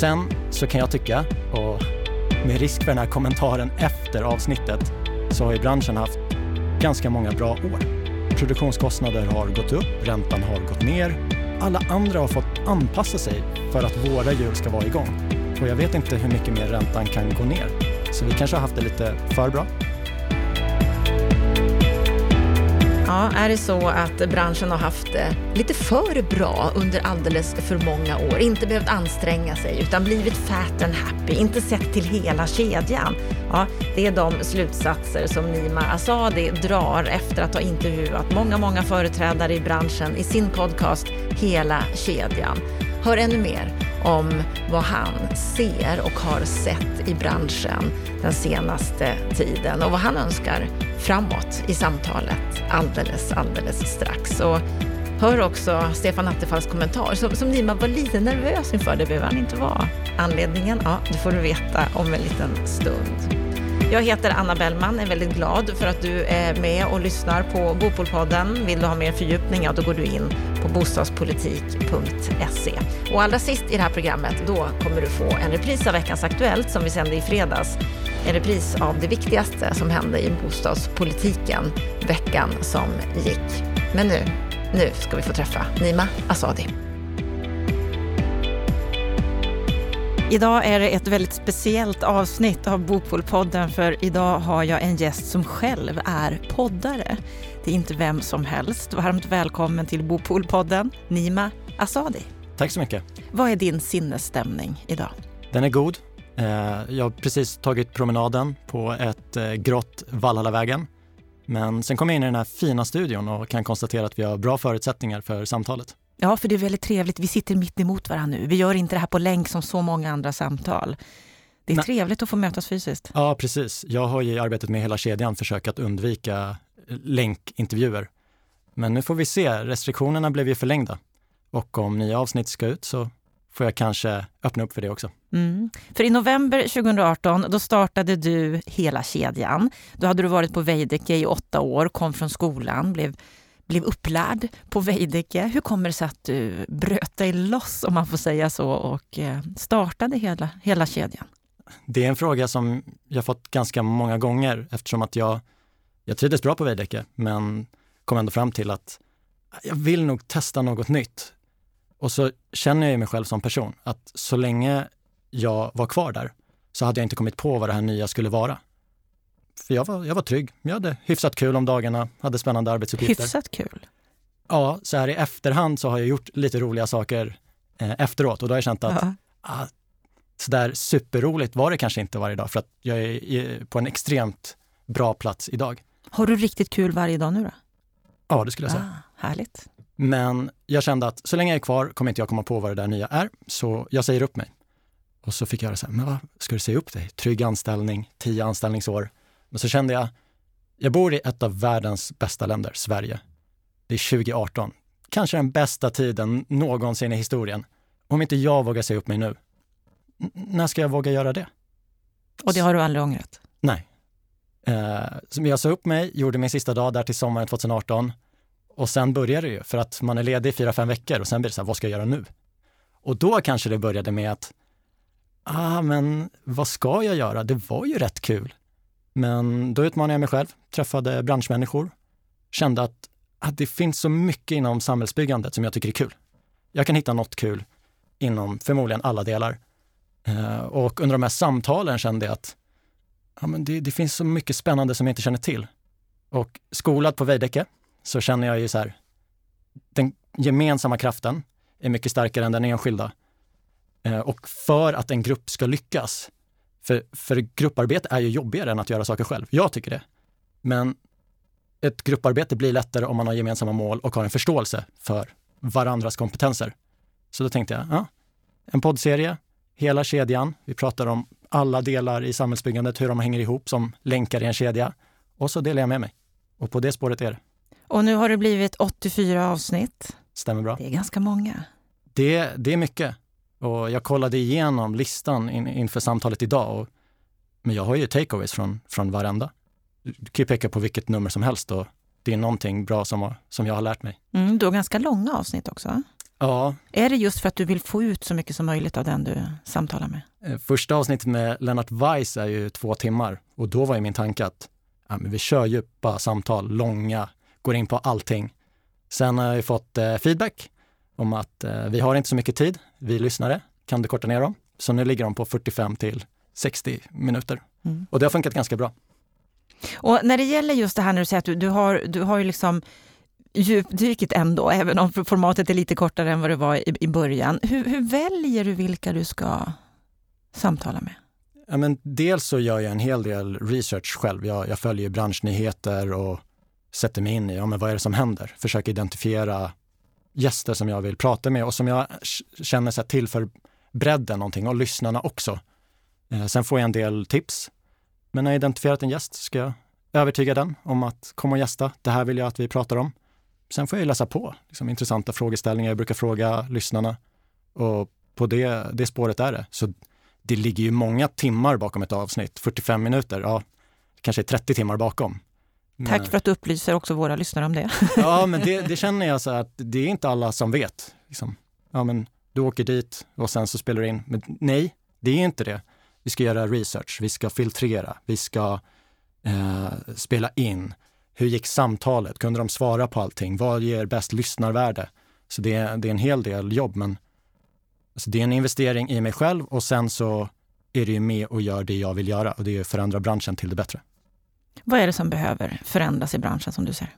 Sen så kan jag tycka, och med risk för den här kommentaren efter avsnittet, så har ju branschen haft ganska många bra år. Produktionskostnader har gått upp, räntan har gått ner. Alla andra har fått anpassa sig för att våra hjul ska vara igång. Och jag vet inte hur mycket mer räntan kan gå ner. Så vi kanske har haft det lite för bra. Ja, är det så att branschen har haft det lite för bra under alldeles för många år, inte behövt anstränga sig utan blivit fat and happy, inte sett till hela kedjan? Ja, det är de slutsatser som Nima Asadi drar efter att ha intervjuat många, många företrädare i branschen i sin podcast Hela kedjan. Hör ännu mer om vad han ser och har sett i branschen den senaste tiden och vad han önskar framåt i samtalet alldeles, alldeles strax. Och hör också Stefan Attefalls kommentar som, som Nima var lite nervös inför. Det behöver han inte vara. Anledningen? Ja, det får du veta om en liten stund. Jag heter Anna Bellman, är väldigt glad för att du är med och lyssnar på Bopolpodden. Vill du ha mer fördjupning, ja, då går du in på bostadspolitik.se. Och allra sist i det här programmet, då kommer du få en repris av veckans Aktuellt som vi sände i fredags. En repris av det viktigaste som hände i bostadspolitiken veckan som gick. Men nu, nu ska vi få träffa Nima Asadi. Idag är det ett väldigt speciellt avsnitt av Bopolpodden för idag har jag en gäst som själv är poddare. Det är inte vem som helst. Varmt välkommen till Bopolpodden, Nima Asadi. Tack så mycket. Vad är din sinnesstämning idag? Den är god. Eh, jag har precis tagit promenaden på ett eh, grått Valhallavägen. Men sen kom jag in i den här fina studion och kan konstatera att vi har bra förutsättningar för samtalet. Ja, för det är väldigt trevligt. Vi sitter mitt emot varandra nu. Vi gör inte det här på länk som så många andra samtal. Det är Nej. trevligt att få mötas fysiskt. Ja, precis. Jag har i arbetet med hela kedjan försökt att undvika länkintervjuer. Men nu får vi se. Restriktionerna blev ju förlängda och om nya avsnitt ska ut så får jag kanske öppna upp för det också. Mm. För i november 2018 då startade du hela kedjan. Då hade du varit på Veidekke i åtta år, kom från skolan, blev blev upplärd på Veidekke. Hur kommer det sig att du bröt dig loss, om man får säga så, och eh, startade hela, hela kedjan? Det är en fråga som jag fått ganska många gånger eftersom att jag, jag trivdes bra på Veidekke, men kom ändå fram till att jag vill nog testa något nytt. Och så känner jag mig själv som person, att så länge jag var kvar där så hade jag inte kommit på vad det här nya skulle vara. För jag var, jag var trygg. Jag hade hyfsat kul om dagarna, hade spännande arbetsuppgifter. Hyfsat kul? Ja, så här i efterhand så har jag gjort lite roliga saker eh, efteråt och då har jag känt att ja. ah, så där superroligt var det kanske inte varje dag för att jag är i, på en extremt bra plats idag. Har du riktigt kul varje dag nu då? Ja, det skulle jag säga. Ah, härligt. Men jag kände att så länge jag är kvar kommer inte jag komma på vad det där nya är, så jag säger upp mig. Och så fick jag höra så här, men vad ska du säga upp dig? Trygg anställning, tio anställningsår. Men så kände jag, jag bor i ett av världens bästa länder, Sverige. Det är 2018. Kanske den bästa tiden någonsin i historien. Om inte jag vågar säga upp mig nu, när ska jag våga göra det? Och det har du aldrig ångrat? Nej. Eh, jag sa upp mig, gjorde min sista dag där till sommaren 2018 och sen började det ju, för att man är ledig i fyra, fem veckor och sen blir det så här, vad ska jag göra nu? Och då kanske det började med att, ah men vad ska jag göra? Det var ju rätt kul. Men då utmanade jag mig själv, träffade branschmänniskor, kände att, att det finns så mycket inom samhällsbyggandet som jag tycker är kul. Jag kan hitta något kul inom förmodligen alla delar. Eh, och under de här samtalen kände jag att ja, men det, det, finns så mycket spännande som jag inte känner till. Och skolad på Veidekke så känner jag ju så här, den gemensamma kraften är mycket starkare än den enskilda. Eh, och för att en grupp ska lyckas för, för grupparbete är ju jobbigare än att göra saker själv. Jag tycker det. Men ett grupparbete blir lättare om man har gemensamma mål och har en förståelse för varandras kompetenser. Så då tänkte jag, ja, en poddserie, hela kedjan. Vi pratar om alla delar i samhällsbyggandet, hur de hänger ihop som länkar i en kedja. Och så delar jag med mig. Och på det spåret är det. Och nu har det blivit 84 avsnitt. Stämmer bra. Det är ganska många. Det, det är mycket. Och jag kollade igenom listan in, inför samtalet idag. Och, men jag har ju takeaways från, från varenda. Du kan ju peka på vilket nummer som helst och det är någonting bra som, som jag har lärt mig. Mm, du har ganska långa avsnitt också. Ja. Är det just för att du vill få ut så mycket som möjligt av den du samtalar med? Eh, första avsnittet med Lennart Weiss är ju två timmar och då var ju min tanke att ja, men vi kör djupa samtal, långa, går in på allting. Sen har jag fått eh, feedback om att eh, vi har inte så mycket tid, vi lyssnare, kan du korta ner dem? Så nu ligger de på 45 till 60 minuter. Mm. Och det har funkat ganska bra. Och när det gäller just det här när du säger att du, du har, du har ju liksom djupdyket ändå, även om formatet är lite kortare än vad det var i, i början. Hur, hur väljer du vilka du ska samtala med? Ja, men dels så gör jag en hel del research själv. Jag, jag följer branschnyheter och sätter mig in i ja, men vad är det som händer. Försöker identifiera gäster som jag vill prata med och som jag känner sig till för bredden någonting och lyssnarna också. Eh, sen får jag en del tips. Men när jag identifierat en gäst ska jag övertyga den om att komma och gästa. Det här vill jag att vi pratar om. Sen får jag läsa på liksom, intressanta frågeställningar. Jag brukar fråga lyssnarna och på det, det spåret är det. Så det ligger ju många timmar bakom ett avsnitt. 45 minuter, ja, kanske 30 timmar bakom. Tack för att du upplyser också våra lyssnare om det. ja, men det, det, känner jag så att det är inte alla som vet. Liksom. Ja, men du åker dit och sen så spelar du in. Men nej, det är inte det. Vi ska göra research, vi ska filtrera, vi ska eh, spela in. Hur gick samtalet? Kunde de svara på allting? Vad ger bäst lyssnarvärde? Så det, det är en hel del jobb, men alltså det är en investering i mig själv och sen så är det ju med och gör det jag vill göra och det är att förändra branschen till det bättre. Vad är det som behöver förändras i branschen som du ser?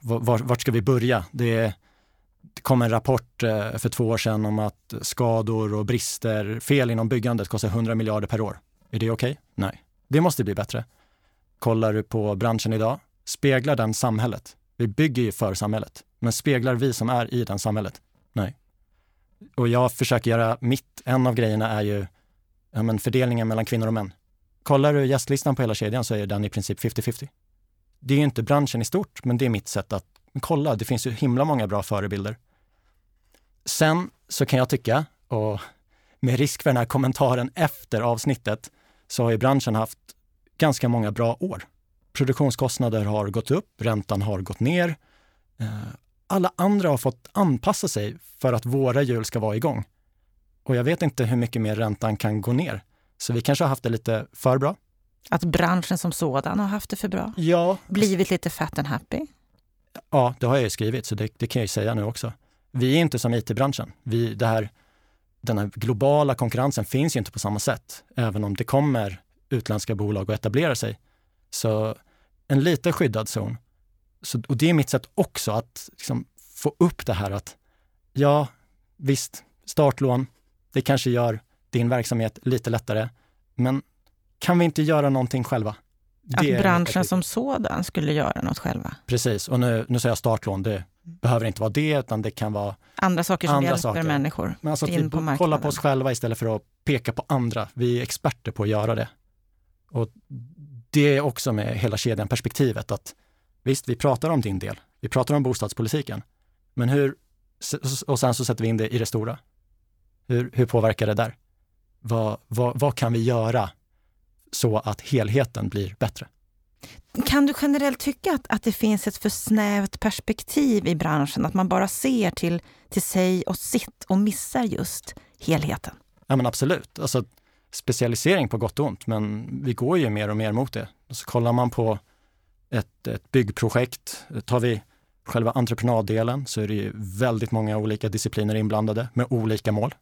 Var, vart ska vi börja? Det, det kom en rapport eh, för två år sedan om att skador och brister, fel inom byggandet kostar 100 miljarder per år. Är det okej? Okay? Nej. Det måste bli bättre. Kollar du på branschen idag, speglar den samhället? Vi bygger ju för samhället, men speglar vi som är i den samhället? Nej. Och jag försöker göra mitt, en av grejerna är ju ja, men fördelningen mellan kvinnor och män. Kollar du gästlistan på hela kedjan så är den i princip 50-50. Det är ju inte branschen i stort, men det är mitt sätt att kolla, det finns ju himla många bra förebilder. Sen så kan jag tycka, och med risk för den här kommentaren efter avsnittet, så har ju branschen haft ganska många bra år. Produktionskostnader har gått upp, räntan har gått ner. Eh, alla andra har fått anpassa sig för att våra hjul ska vara igång. Och jag vet inte hur mycket mer räntan kan gå ner. Så vi kanske har haft det lite för bra. Att branschen som sådan har haft det för bra? Ja. Blivit lite fat and happy? Ja, det har jag ju skrivit, så det, det kan jag ju säga nu också. Vi är inte som it-branschen. Vi, det här, den här globala konkurrensen finns ju inte på samma sätt, även om det kommer utländska bolag och etablerar sig. Så en lite skyddad zon. Så, och det är mitt sätt också att liksom få upp det här att ja, visst, startlån, det kanske gör din verksamhet lite lättare, men kan vi inte göra någonting själva? Att branschen som sådan skulle göra något själva? Precis, och nu, nu säger jag startlån, det behöver inte vara det, utan det kan vara andra saker som andra hjälper saker. människor Men alltså in på marknaden. Kolla på oss själva istället för att peka på andra. Vi är experter på att göra det. Och det är också med hela kedjan perspektivet att visst, vi pratar om din del. Vi pratar om bostadspolitiken. Men hur, och sen så sätter vi in det i det stora. Hur, hur påverkar det där? Vad, vad, vad kan vi göra så att helheten blir bättre? Kan du generellt tycka att, att det finns ett för snävt perspektiv i branschen? Att man bara ser till, till sig och sitt och missar just helheten? Ja men absolut. Alltså, specialisering på gott och ont, men vi går ju mer och mer mot det. Så kollar man på ett, ett byggprojekt, tar vi själva entreprenaddelen så är det ju väldigt många olika discipliner inblandade med olika mål.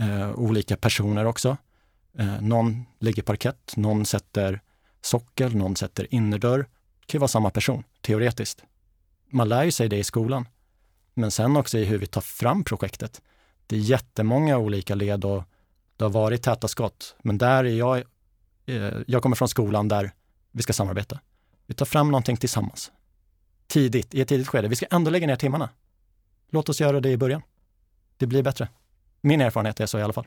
Eh, olika personer också. Eh, någon lägger parkett, någon sätter sockel, någon sätter innerdörr. Det kan ju vara samma person, teoretiskt. Man lär ju sig det i skolan. Men sen också i hur vi tar fram projektet. Det är jättemånga olika led och det har varit täta skott. Men där är jag, eh, jag kommer från skolan där vi ska samarbeta. Vi tar fram någonting tillsammans. Tidigt, i ett tidigt skede. Vi ska ändå lägga ner timmarna. Låt oss göra det i början. Det blir bättre. Min erfarenhet är så i alla fall.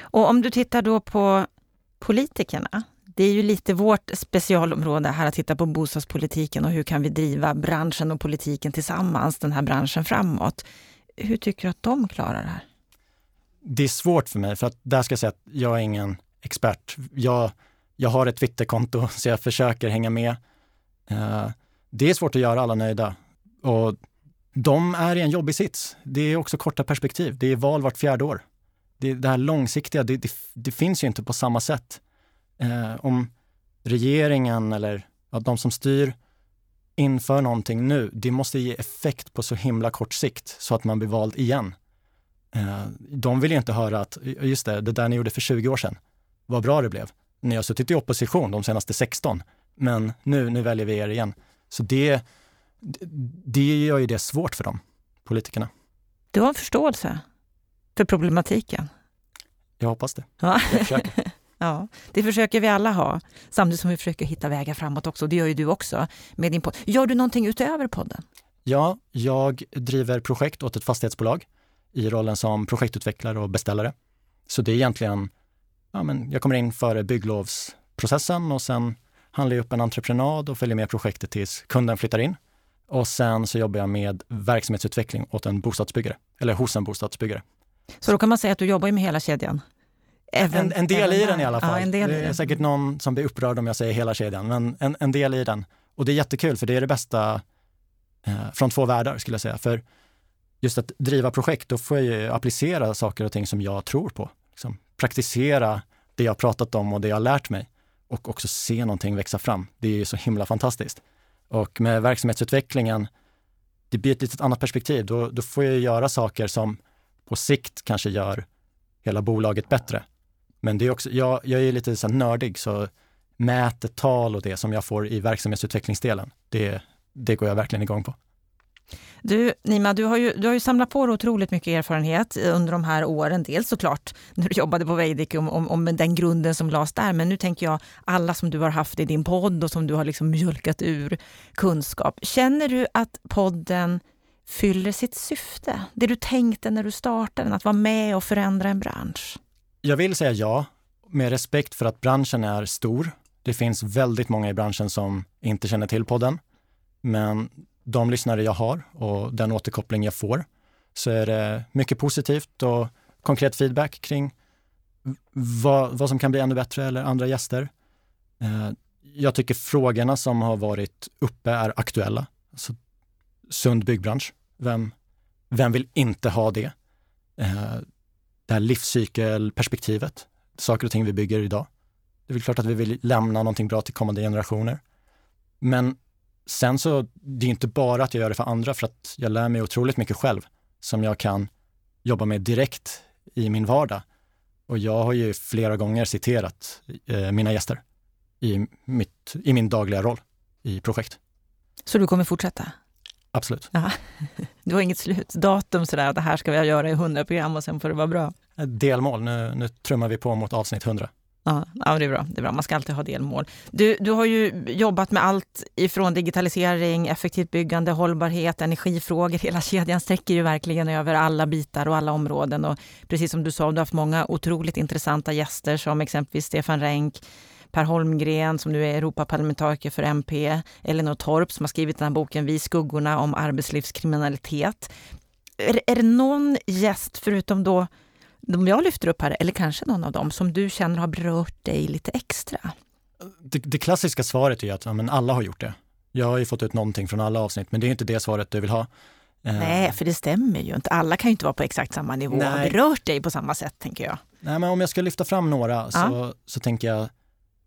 Och om du tittar då på politikerna, det är ju lite vårt specialområde här att titta på bostadspolitiken och hur kan vi driva branschen och politiken tillsammans, den här branschen framåt. Hur tycker du att de klarar det här? Det är svårt för mig, för att där ska jag säga att jag är ingen expert. Jag, jag har ett Twitterkonto, så jag försöker hänga med. Uh, det är svårt att göra alla nöjda. Och de är i en jobbig sits. Det är också korta perspektiv. Det är val vart fjärde år. Det, det här långsiktiga, det, det, det, finns ju inte på samma sätt. Eh, om regeringen eller ja, de som styr inför någonting nu, det måste ge effekt på så himla kort sikt så att man blir vald igen. Eh, de vill ju inte höra att, just det, det där ni gjorde för 20 år sedan, vad bra det blev. Ni har suttit i opposition de senaste 16, men nu, nu väljer vi er igen. Så det, det gör ju det svårt för dem, politikerna. Du har en förståelse för problematiken? Jag hoppas det. Ja. Ja, det försöker vi alla ha, samtidigt som vi försöker hitta vägar framåt också. Det gör ju du också med din podd. Gör du någonting utöver podden? Ja, jag driver projekt åt ett fastighetsbolag i rollen som projektutvecklare och beställare. Så det är egentligen, ja, men jag kommer in före bygglovsprocessen och sen handlar jag upp en entreprenad och följer med projektet tills kunden flyttar in. Och sen så jobbar jag med verksamhetsutveckling åt en bostadsbyggare, eller hos en bostadsbyggare. Så då kan man säga att du jobbar med hela kedjan? Även, en, en, del i den i alla fall. Ja, det är säkert någon som blir upprörd om jag säger hela kedjan, men en, en del i den. Och det är jättekul, för det är det bästa eh, från två världar skulle jag säga. För just att driva projekt, då får jag ju applicera saker och ting som jag tror på. Liksom, praktisera det jag pratat om och det jag lärt mig och också se någonting växa fram. Det är ju så himla fantastiskt. Och med verksamhetsutvecklingen, det blir ett litet annat perspektiv. Då, då får jag göra saker som på sikt kanske gör hela bolaget bättre. Men det är också, jag, jag är lite så nördig, så mätetal och det som jag får i verksamhetsutvecklingsdelen, det, det går jag verkligen igång på. Du, Nima, du har, ju, du har ju samlat på dig otroligt mycket erfarenhet under de här åren. Dels såklart när du jobbade på Veidekke om, om, om, den grunden som lades där. Men nu tänker jag alla som du har haft i din podd och som du har liksom mjölkat ur kunskap. Känner du att podden fyller sitt syfte? Det du tänkte när du startade den, att vara med och förändra en bransch? Jag vill säga ja, med respekt för att branschen är stor. Det finns väldigt många i branschen som inte känner till podden. Men de lyssnare jag har och den återkoppling jag får så är det mycket positivt och konkret feedback kring vad, vad som kan bli ännu bättre eller andra gäster. Eh, jag tycker frågorna som har varit uppe är aktuella. Alltså, sund byggbransch, vem, vem vill inte ha det? Eh, det här livscykelperspektivet, saker och ting vi bygger idag. Det är väl klart att vi vill lämna någonting bra till kommande generationer. Men sen så, det är inte bara att jag gör det för andra, för att jag lär mig otroligt mycket själv som jag kan jobba med direkt i min vardag. Och jag har ju flera gånger citerat eh, mina gäster i, mitt, i min dagliga roll i projekt. Så du kommer fortsätta? Absolut. Ja. Du har inget slutdatum sådär, det här ska vi göra i 100 program och sen får det vara bra? Delmål, nu, nu trummar vi på mot avsnitt 100. Ja, ja det, är bra. det är bra. Man ska alltid ha delmål. Du, du har ju jobbat med allt ifrån digitalisering, effektivt byggande, hållbarhet, energifrågor. Hela kedjan sträcker ju verkligen över alla bitar och alla områden. Och precis som du sa, du har haft många otroligt intressanta gäster som exempelvis Stefan Renk, Per Holmgren som nu är Europaparlamentariker för MP, Elinor Torp som har skrivit den här boken Vi skuggorna om arbetslivskriminalitet. Är, är det någon gäst, förutom då de jag lyfter upp här, eller kanske någon av dem, som du känner har berört dig lite extra? Det, det klassiska svaret är att ja, men alla har gjort det. Jag har ju fått ut någonting från alla avsnitt, men det är inte det svaret du vill ha. Eh, Nej, för det stämmer ju inte. Alla kan ju inte vara på exakt samma nivå och ha berört dig på samma sätt, tänker jag. Nej, men om jag ska lyfta fram några ja. så, så tänker jag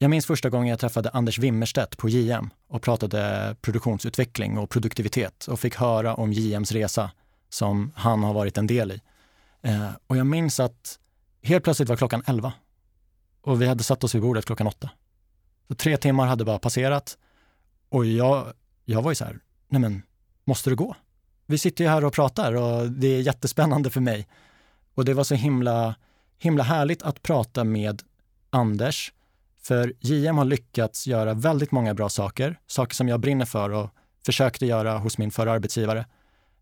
jag minns första gången jag träffade Anders Wimmerstedt på JM och pratade produktionsutveckling och produktivitet och fick höra om JMs resa som han har varit en del i. Eh, och jag minns att helt plötsligt var klockan 11 och vi hade satt oss vid bordet klockan 8. Så tre timmar hade bara passerat och jag, jag var ju så här, nej men, måste du gå? Vi sitter ju här och pratar och det är jättespännande för mig. Och det var så himla, himla härligt att prata med Anders, för JM har lyckats göra väldigt många bra saker, saker som jag brinner för och försökte göra hos min förra arbetsgivare.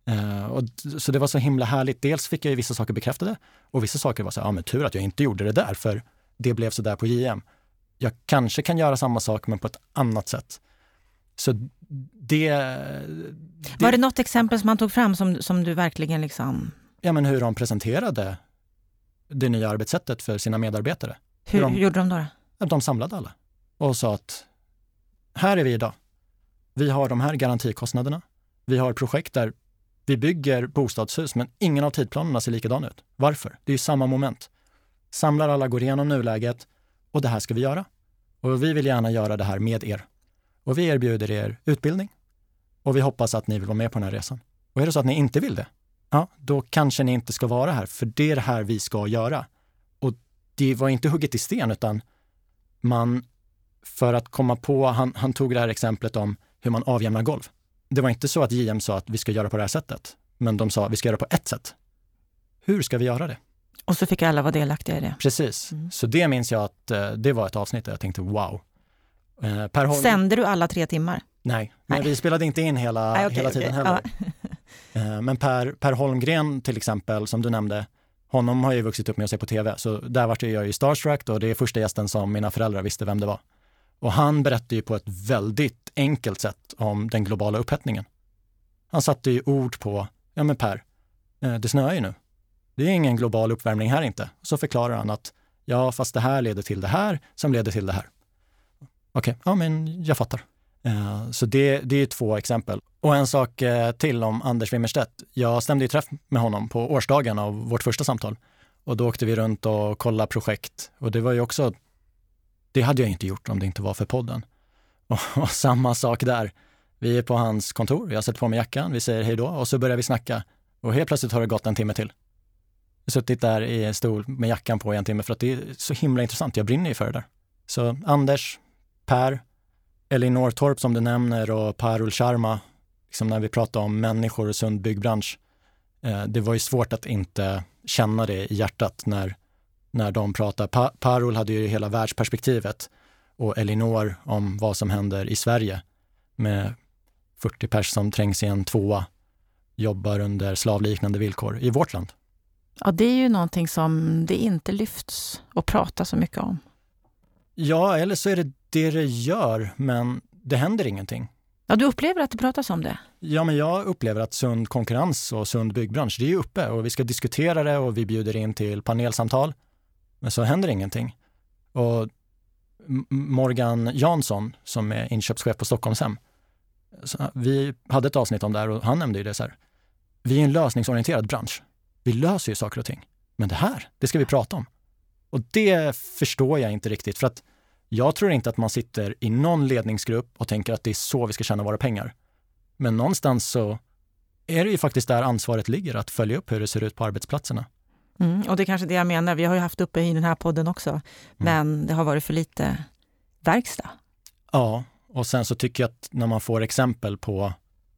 Uh, och, så det var så himla härligt. Dels fick jag ju vissa saker bekräftade och vissa saker var så ja men tur att jag inte gjorde det där, för det blev så där på JM. Jag kanske kan göra samma sak, men på ett annat sätt. Så det, det... Var det något exempel som han tog fram som, som du verkligen liksom... Ja, men hur de presenterade det nya arbetssättet för sina medarbetare. Hur, hur de, gjorde de då? De samlade alla och sa att här är vi idag. Vi har de här garantikostnaderna. Vi har projekt där vi bygger bostadshus, men ingen av tidplanerna ser likadan ut. Varför? Det är ju samma moment. Samlar alla, går igenom nuläget och det här ska vi göra. Och vi vill gärna göra det här med er. Och vi erbjuder er utbildning och vi hoppas att ni vill vara med på den här resan. Och är det så att ni inte vill det, ja, då kanske ni inte ska vara här, för det är det här vi ska göra. Och det var inte hugget i sten, utan man, för att komma på, han, han tog det här exemplet om hur man avjämnar golv. Det var inte så att JM sa att vi ska göra på det här sättet, men de sa att vi ska göra på ett sätt. Hur ska vi göra det? Och så fick alla vara delaktiga i det. Precis. Mm. Så det minns jag att eh, det var ett avsnitt där jag tänkte wow. Eh, per Holm... Sände du alla tre timmar? Nej, men Nej. vi spelade inte in hela, Nej, okay, hela tiden okay. heller. Ja. Eh, men per, per Holmgren till exempel, som du nämnde, honom har jag ju vuxit upp med att se på tv, så där vart jag ju starstruck och det är första gästen som mina föräldrar visste vem det var. Och han berättade ju på ett väldigt enkelt sätt om den globala upphettningen. Han satte ju ord på, ja men Per, eh, det snöar ju nu. Det är ingen global uppvärmning här inte. Så förklarar han att ja, fast det här leder till det här som leder till det här. Okej, okay, ja men jag fattar. Eh, så det, det är två exempel. Och en sak eh, till om Anders Wimmerstedt. Jag stämde ju träff med honom på årsdagen av vårt första samtal. Och då åkte vi runt och kollade projekt. Och det var ju också, det hade jag inte gjort om det inte var för podden. Och, och samma sak där. Vi är på hans kontor, jag sätter på mig jackan, vi säger hej då och så börjar vi snacka. Och helt plötsligt har det gått en timme till Jag har suttit där i en stol med jackan på i en timme för att det är så himla intressant. Jag brinner ju för det där. Så Anders, Per, Elinor Torp som du nämner och Parul Sharma, liksom när vi pratar om människor och sund byggbransch. Eh, det var ju svårt att inte känna det i hjärtat när, när de pratar. Pa, Parul hade ju hela världsperspektivet och Elinor om vad som händer i Sverige med 40 pers som trängs i en tvåa, jobbar under slavliknande villkor i vårt land. Ja, det är ju någonting som det inte lyfts och pratas så mycket om. Ja, eller så är det det det gör, men det händer ingenting. Ja, du upplever att det pratas om det? Ja, men jag upplever att sund konkurrens och sund byggbransch, det är uppe och vi ska diskutera det och vi bjuder in till panelsamtal. Men så händer ingenting. Och Morgan Jansson som är inköpschef på Stockholmshem, vi hade ett avsnitt om det här och han nämnde ju det så här. Vi är en lösningsorienterad bransch. Vi löser ju saker och ting. Men det här, det ska vi prata om. Och det förstår jag inte riktigt för att jag tror inte att man sitter i någon ledningsgrupp och tänker att det är så vi ska tjäna våra pengar. Men någonstans så är det ju faktiskt där ansvaret ligger, att följa upp hur det ser ut på arbetsplatserna. Mm, och det är kanske det jag menar, vi har ju haft uppe i den här podden också, mm. men det har varit för lite verkstad. Ja, och sen så tycker jag att när man får exempel på,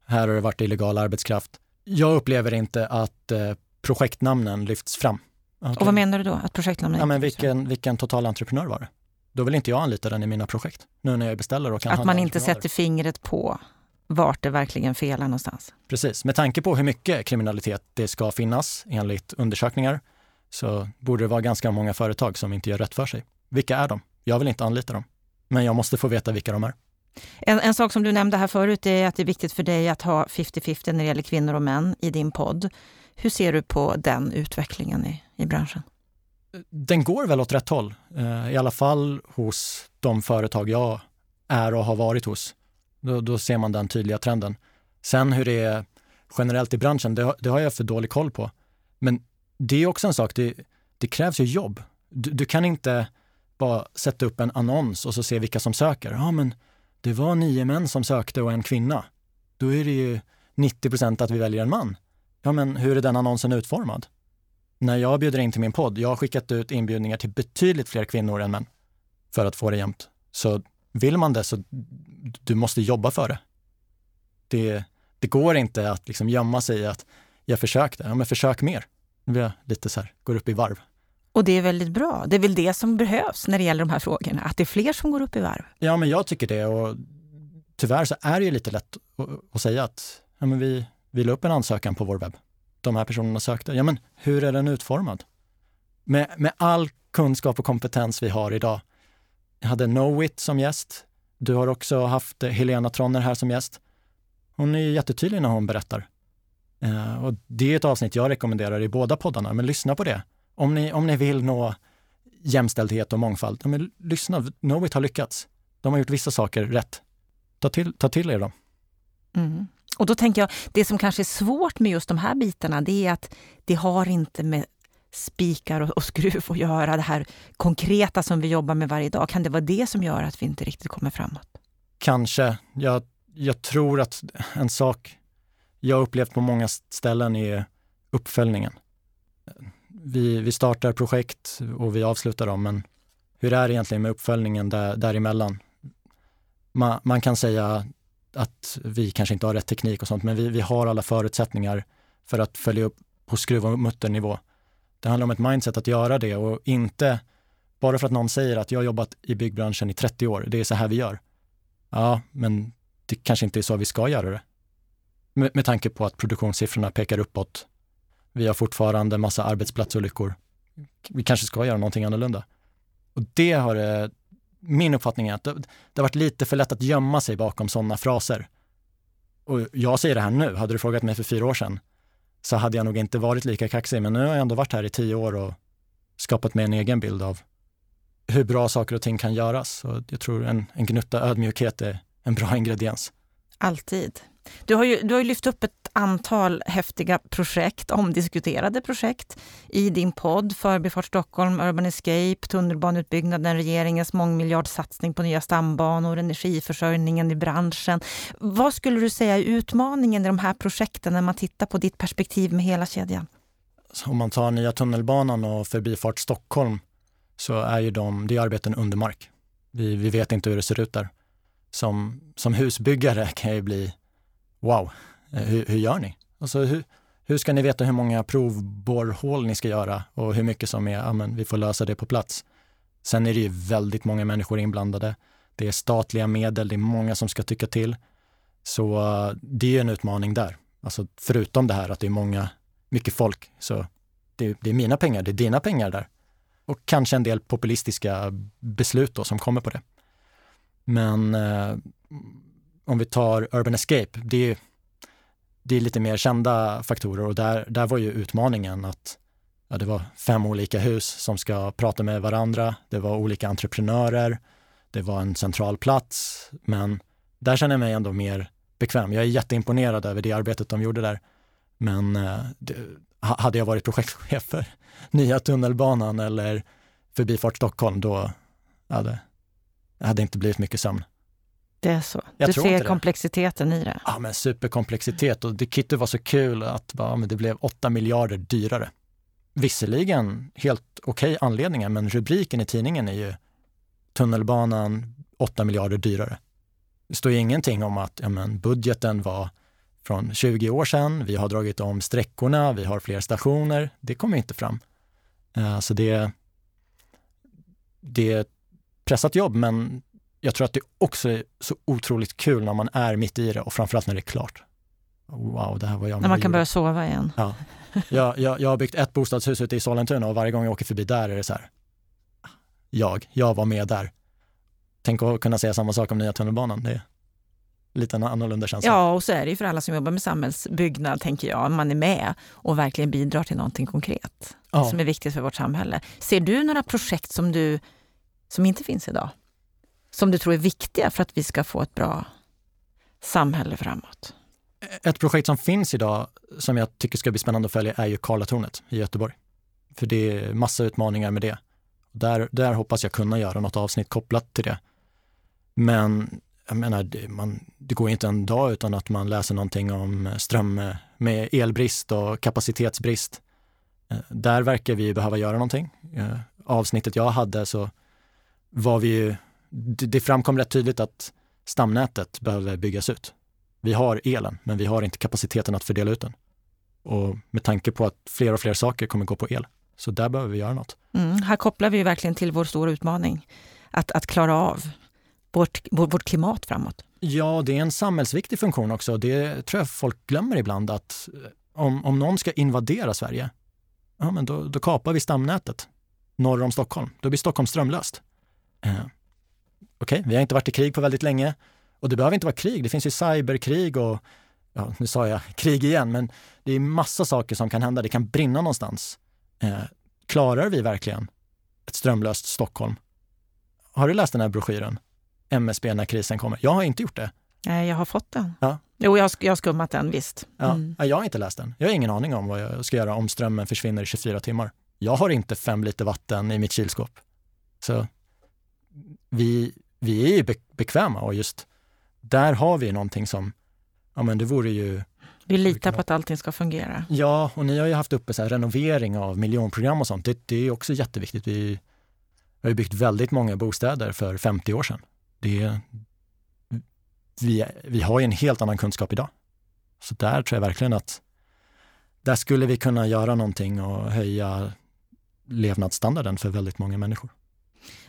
här har det varit illegal arbetskraft. Jag upplever inte att eh, projektnamnen lyfts fram. Okay. Och vad menar du då? Att projektnamnen ja, men vilken, vilken totalentreprenör var det? Då vill inte jag anlita den i mina projekt, nu när jag är beställare och kan Att man inte sätter fingret på vart det verkligen felar någonstans. Precis, med tanke på hur mycket kriminalitet det ska finnas enligt undersökningar så borde det vara ganska många företag som inte gör rätt för sig. Vilka är de? Jag vill inte anlita dem, men jag måste få veta vilka de är. En, en sak som du nämnde här förut är att det är viktigt för dig att ha 50-50 när det gäller kvinnor och män i din podd. Hur ser du på den utvecklingen i, i branschen? Den går väl åt rätt håll, eh, i alla fall hos de företag jag är och har varit hos. Då, då ser man den tydliga trenden. Sen hur det är generellt i branschen, det, det har jag för dålig koll på. Men det är också en sak, det, det krävs ju jobb. Du, du, kan inte bara sätta upp en annons och så se vilka som söker. Ja, men det var nio män som sökte och en kvinna. Då är det ju 90 procent att vi väljer en man. Ja, men hur är den annonsen utformad? När jag bjuder in till min podd, jag har skickat ut inbjudningar till betydligt fler kvinnor än män för att få det jämnt. Så vill man det så du måste jobba för det. Det, det går inte att liksom gömma sig i att jag försökte. Ja, men försök mer. Vi lite så här, går upp i varv. Och det är väldigt bra. Det är väl det som behövs när det gäller de här frågorna, att det är fler som går upp i varv. Ja, men jag tycker det och tyvärr så är det ju lite lätt att, att säga att ja, men vi, vi la upp en ansökan på vår webb. De här personerna sökte. Ja, men hur är den utformad? Med, med all kunskap och kompetens vi har idag. Jag hade Knowit som gäst. Du har också haft Helena Tronner här som gäst. Hon är jättetydlig när hon berättar. Uh, och det är ett avsnitt jag rekommenderar i båda poddarna, men lyssna på det. Om ni, om ni vill nå jämställdhet och mångfald, men lyssna. Knowit har lyckats. De har gjort vissa saker rätt. Ta till, ta till er dem. Mm. Och då tänker jag, det som kanske är svårt med just de här bitarna, det är att det har inte med spikar och, och skruv att göra, det här konkreta som vi jobbar med varje dag. Kan det vara det som gör att vi inte riktigt kommer framåt? Kanske. Jag, jag tror att en sak jag upplevt på många ställen är uppföljningen. Vi, vi startar projekt och vi avslutar dem, men hur är det egentligen med uppföljningen där, däremellan? Man, man kan säga att vi kanske inte har rätt teknik och sånt, men vi, vi har alla förutsättningar för att följa upp på skruv och mutternivå. Det handlar om ett mindset att göra det och inte bara för att någon säger att jag har jobbat i byggbranschen i 30 år, det är så här vi gör. Ja, men det kanske inte är så vi ska göra det. Med, med tanke på att produktionssiffrorna pekar uppåt. Vi har fortfarande massa arbetsplatsolyckor. Vi kanske ska göra någonting annorlunda. Och det har eh, min uppfattning är att det, det har varit lite för lätt att gömma sig bakom sådana fraser. Och jag säger det här nu, hade du frågat mig för fyra år sedan så hade jag nog inte varit lika kaxig, men nu har jag ändå varit här i tio år och skapat mig en egen bild av hur bra saker och ting kan göras. Och jag tror en, en gnutta ödmjukhet är en bra ingrediens. Alltid. Du har, ju, du har ju lyft upp ett antal häftiga projekt, omdiskuterade projekt i din podd Förbifart Stockholm, Urban Escape, tunnelbaneutbyggnaden, regeringens mångmiljardsatsning på nya stambanor, energiförsörjningen i branschen. Vad skulle du säga är utmaningen i de här projekten när man tittar på ditt perspektiv med hela kedjan? Om man tar nya tunnelbanan och Förbifart Stockholm så är ju de, det är arbeten under mark. Vi, vi vet inte hur det ser ut där. Som, som husbyggare kan jag ju bli wow, eh, hur, hur gör ni? Alltså, hur, hur ska ni veta hur många provborrhål ni ska göra och hur mycket som är, ja men vi får lösa det på plats. Sen är det ju väldigt många människor inblandade. Det är statliga medel, det är många som ska tycka till. Så eh, det är en utmaning där. Alltså förutom det här att det är många, mycket folk, så det, det är mina pengar, det är dina pengar där. Och kanske en del populistiska beslut då som kommer på det. Men eh, om vi tar Urban Escape, det är, det är lite mer kända faktorer och där, där var ju utmaningen att ja, det var fem olika hus som ska prata med varandra. Det var olika entreprenörer. Det var en central plats, men där känner jag mig ändå mer bekväm. Jag är jätteimponerad över det arbetet de gjorde där. Men eh, det, hade jag varit projektchef för nya tunnelbanan eller Förbifart Stockholm, då hade det hade inte blivit mycket sömn. Det är så. Jag du ser komplexiteten i det. Ja, men superkomplexitet och det Kitty var så kul att bara, men det blev 8 miljarder dyrare. Visserligen helt okej okay anledningar, men rubriken i tidningen är ju tunnelbanan 8 miljarder dyrare. Det står ju ingenting om att ja, men budgeten var från 20 år sedan, vi har dragit om sträckorna, vi har fler stationer. Det kommer inte fram. Uh, så det, det är ett pressat jobb, men jag tror att det också är så otroligt kul när man är mitt i det och framförallt när det är klart. Wow, det här var jag När man kan börja sova igen. Ja. Jag, jag, jag har byggt ett bostadshus ute i Sollentuna och varje gång jag åker förbi där är det så här. Jag, jag var med där. Tänk att kunna säga samma sak om nya tunnelbanan. Det är lite en annorlunda känsla. Ja, och så är det ju för alla som jobbar med samhällsbyggnad, tänker jag. Man är med och verkligen bidrar till någonting konkret ja. som är viktigt för vårt samhälle. Ser du några projekt som, du, som inte finns idag? Som du tror är viktiga för att vi ska få ett bra samhälle framåt? Ett projekt som finns idag som jag tycker ska bli spännande att följa är ju Karlatornet i Göteborg. För det är massa utmaningar med det. Där, där hoppas jag kunna göra något avsnitt kopplat till det. Men jag menar, det, man, det går inte en dag utan att man läser någonting om ström med elbrist och kapacitetsbrist. Eh, där verkar vi behöva göra någonting. Eh, avsnittet jag hade så var vi ju det framkom rätt tydligt att stamnätet behöver byggas ut. Vi har elen, men vi har inte kapaciteten att fördela ut den. Och med tanke på att fler och fler saker kommer gå på el, så där behöver vi göra något. Mm, här kopplar vi verkligen till vår stora utmaning, att, att klara av vårt, vårt klimat framåt. Ja, det är en samhällsviktig funktion också. Det tror jag folk glömmer ibland att eh, om, om någon ska invadera Sverige, ja, men då, då kapar vi stamnätet norr om Stockholm. Då blir Stockholm strömlöst. Okej, okay, vi har inte varit i krig på väldigt länge. Och det behöver inte vara krig, det finns ju cyberkrig och, ja, nu sa jag krig igen, men det är massa saker som kan hända. Det kan brinna någonstans. Eh, klarar vi verkligen ett strömlöst Stockholm? Har du läst den här broschyren? MSB när krisen kommer. Jag har inte gjort det. Nej, jag har fått den. Ja, Jo, jag, jag har skummat den, visst. Ja, mm. Jag har inte läst den. Jag har ingen aning om vad jag ska göra om strömmen försvinner i 24 timmar. Jag har inte fem liter vatten i mitt kylskåp. Så vi, vi är ju bekväma och just där har vi någonting som, ja men det vore ju vi litar på att allting ska fungera. Ja, och ni har ju haft uppe så renovering av miljonprogram och sånt. Det, det är också jätteviktigt. Vi har ju byggt väldigt många bostäder för 50 år sedan. Det, vi, vi har ju en helt annan kunskap idag. Så där tror jag verkligen att där skulle vi kunna göra någonting och höja levnadsstandarden för väldigt många människor.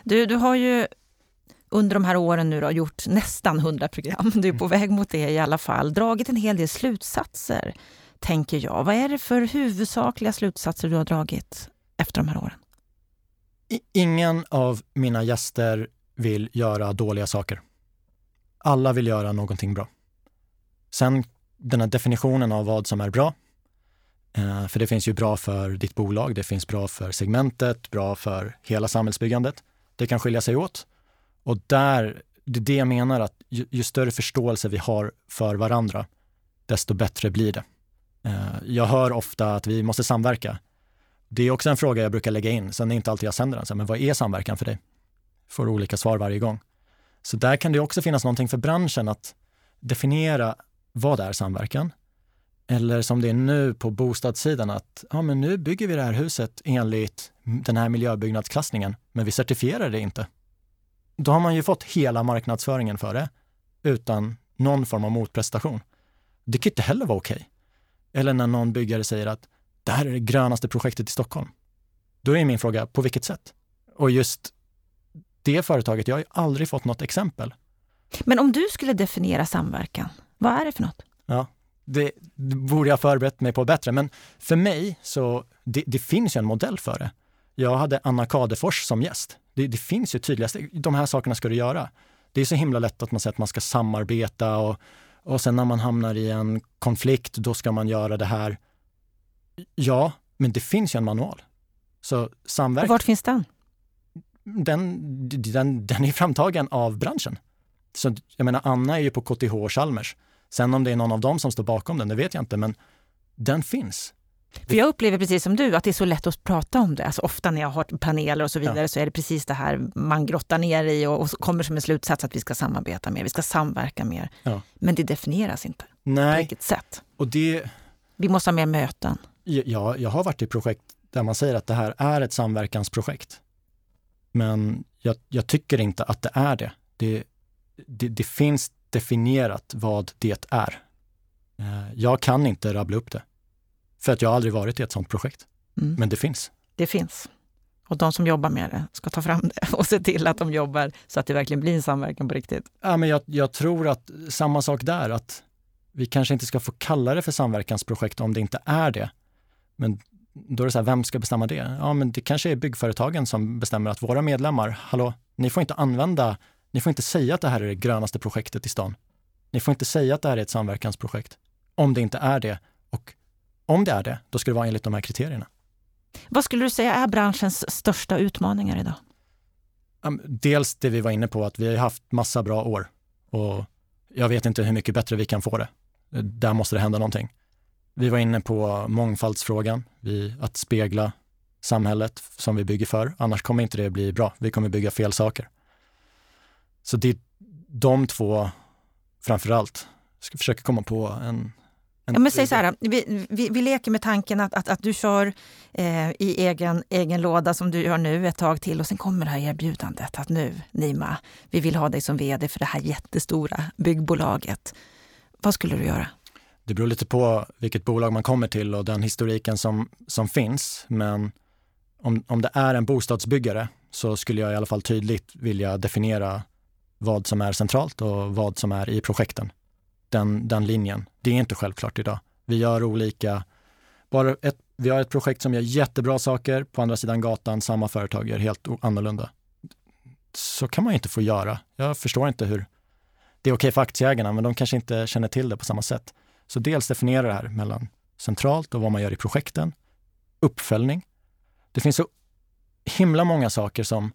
Du, du har ju under de här åren nu då, gjort nästan 100 program. Du är på mm. väg mot det i alla fall. Dragit en hel del slutsatser, tänker jag. Vad är det för huvudsakliga slutsatser du har dragit efter de här åren? Ingen av mina gäster vill göra dåliga saker. Alla vill göra någonting bra. Sen den här definitionen av vad som är bra, eh, för det finns ju bra för ditt bolag, det finns bra för segmentet, bra för hela samhällsbyggandet. Det kan skilja sig åt. Och där, det är det jag menar, att ju, ju, större förståelse vi har för varandra, desto bättre blir det. Eh, jag hör ofta att vi måste samverka. Det är också en fråga jag brukar lägga in, sen är det inte alltid jag sänder den. Men vad är samverkan för dig? Får olika svar varje gång. Så där kan det också finnas någonting för branschen att definiera vad är samverkan? Eller som det är nu på bostadssidan att ja, men nu bygger vi det här huset enligt den här miljöbyggnadsklassningen, men vi certifierar det inte då har man ju fått hela marknadsföringen för det utan någon form av motprestation. Det kan inte heller vara okej. Okay. Eller när någon byggare säger att det här är det grönaste projektet i Stockholm. Då är min fråga, på vilket sätt? Och just det företaget, jag har ju aldrig fått något exempel. Men om du skulle definiera samverkan, vad är det för något? Ja, det, det borde jag förberett mig på bättre, men för mig så det, det finns ju en modell för det. Jag hade Anna Kadefors som gäst. Det, det finns ju tydliga steg. De här sakerna ska du göra. Det är så himla lätt att man säger att man ska samarbeta och, och sen när man hamnar i en konflikt, då ska man göra det här. Ja, men det finns ju en manual. Så samverkan. Vart finns den? Den, den? Den är framtagen av branschen. Så jag menar, Anna är ju på KTH och Chalmers. Sen om det är någon av dem som står bakom den, det vet jag inte, men den finns. För jag upplever precis som du att det är så lätt att prata om det. Alltså ofta när jag har paneler och så vidare ja. så är det precis det här man grottar ner i och, och kommer som en slutsats att vi ska samarbeta mer, vi ska samverka mer. Ja. Men det definieras inte. Nej. På vilket sätt? Och det... Vi måste ha mer möten. Ja, jag har varit i projekt där man säger att det här är ett samverkansprojekt. Men jag, jag tycker inte att det är det. Det, det. det finns definierat vad det är. Eh, jag kan inte rabbla upp det. För att jag har aldrig varit i ett sådant projekt. Mm. Men det finns. Det finns. Och de som jobbar med det ska ta fram det och se till att de jobbar så att det verkligen blir en samverkan på riktigt. Ja, men jag, jag tror att samma sak där, att vi kanske inte ska få kalla det för samverkansprojekt om det inte är det. Men då är det så här, vem ska bestämma det? Ja, men det kanske är byggföretagen som bestämmer att våra medlemmar, hallå, ni får inte använda, ni får inte säga att det här är det grönaste projektet i stan. Ni får inte säga att det här är ett samverkansprojekt om det inte är det. Och om det är det, då ska det vara enligt de här kriterierna. Vad skulle du säga är branschens största utmaningar idag? Dels det vi var inne på, att vi har haft massa bra år och jag vet inte hur mycket bättre vi kan få det. Där måste det hända någonting. Vi var inne på mångfaldsfrågan, att spegla samhället som vi bygger för. Annars kommer inte det bli bra. Vi kommer bygga fel saker. Så det är de två framför allt. Jag ska försöka komma på en Ja, men säg så här, vi, vi, vi leker med tanken att, att, att du kör eh, i egen, egen låda som du gör nu ett tag till och sen kommer det här erbjudandet att nu, Nima, vi vill ha dig som vd för det här jättestora byggbolaget. Vad skulle du göra? Det beror lite på vilket bolag man kommer till och den historiken som, som finns. Men om, om det är en bostadsbyggare så skulle jag i alla fall tydligt vilja definiera vad som är centralt och vad som är i projekten den, den linjen. Det är inte självklart idag. Vi gör olika, bara ett, vi har ett projekt som gör jättebra saker, på andra sidan gatan, samma företag gör helt annorlunda. Så kan man ju inte få göra. Jag förstår inte hur, det är okej okay för aktieägarna, men de kanske inte känner till det på samma sätt. Så dels definiera det här mellan centralt och vad man gör i projekten, uppföljning. Det finns så himla många saker som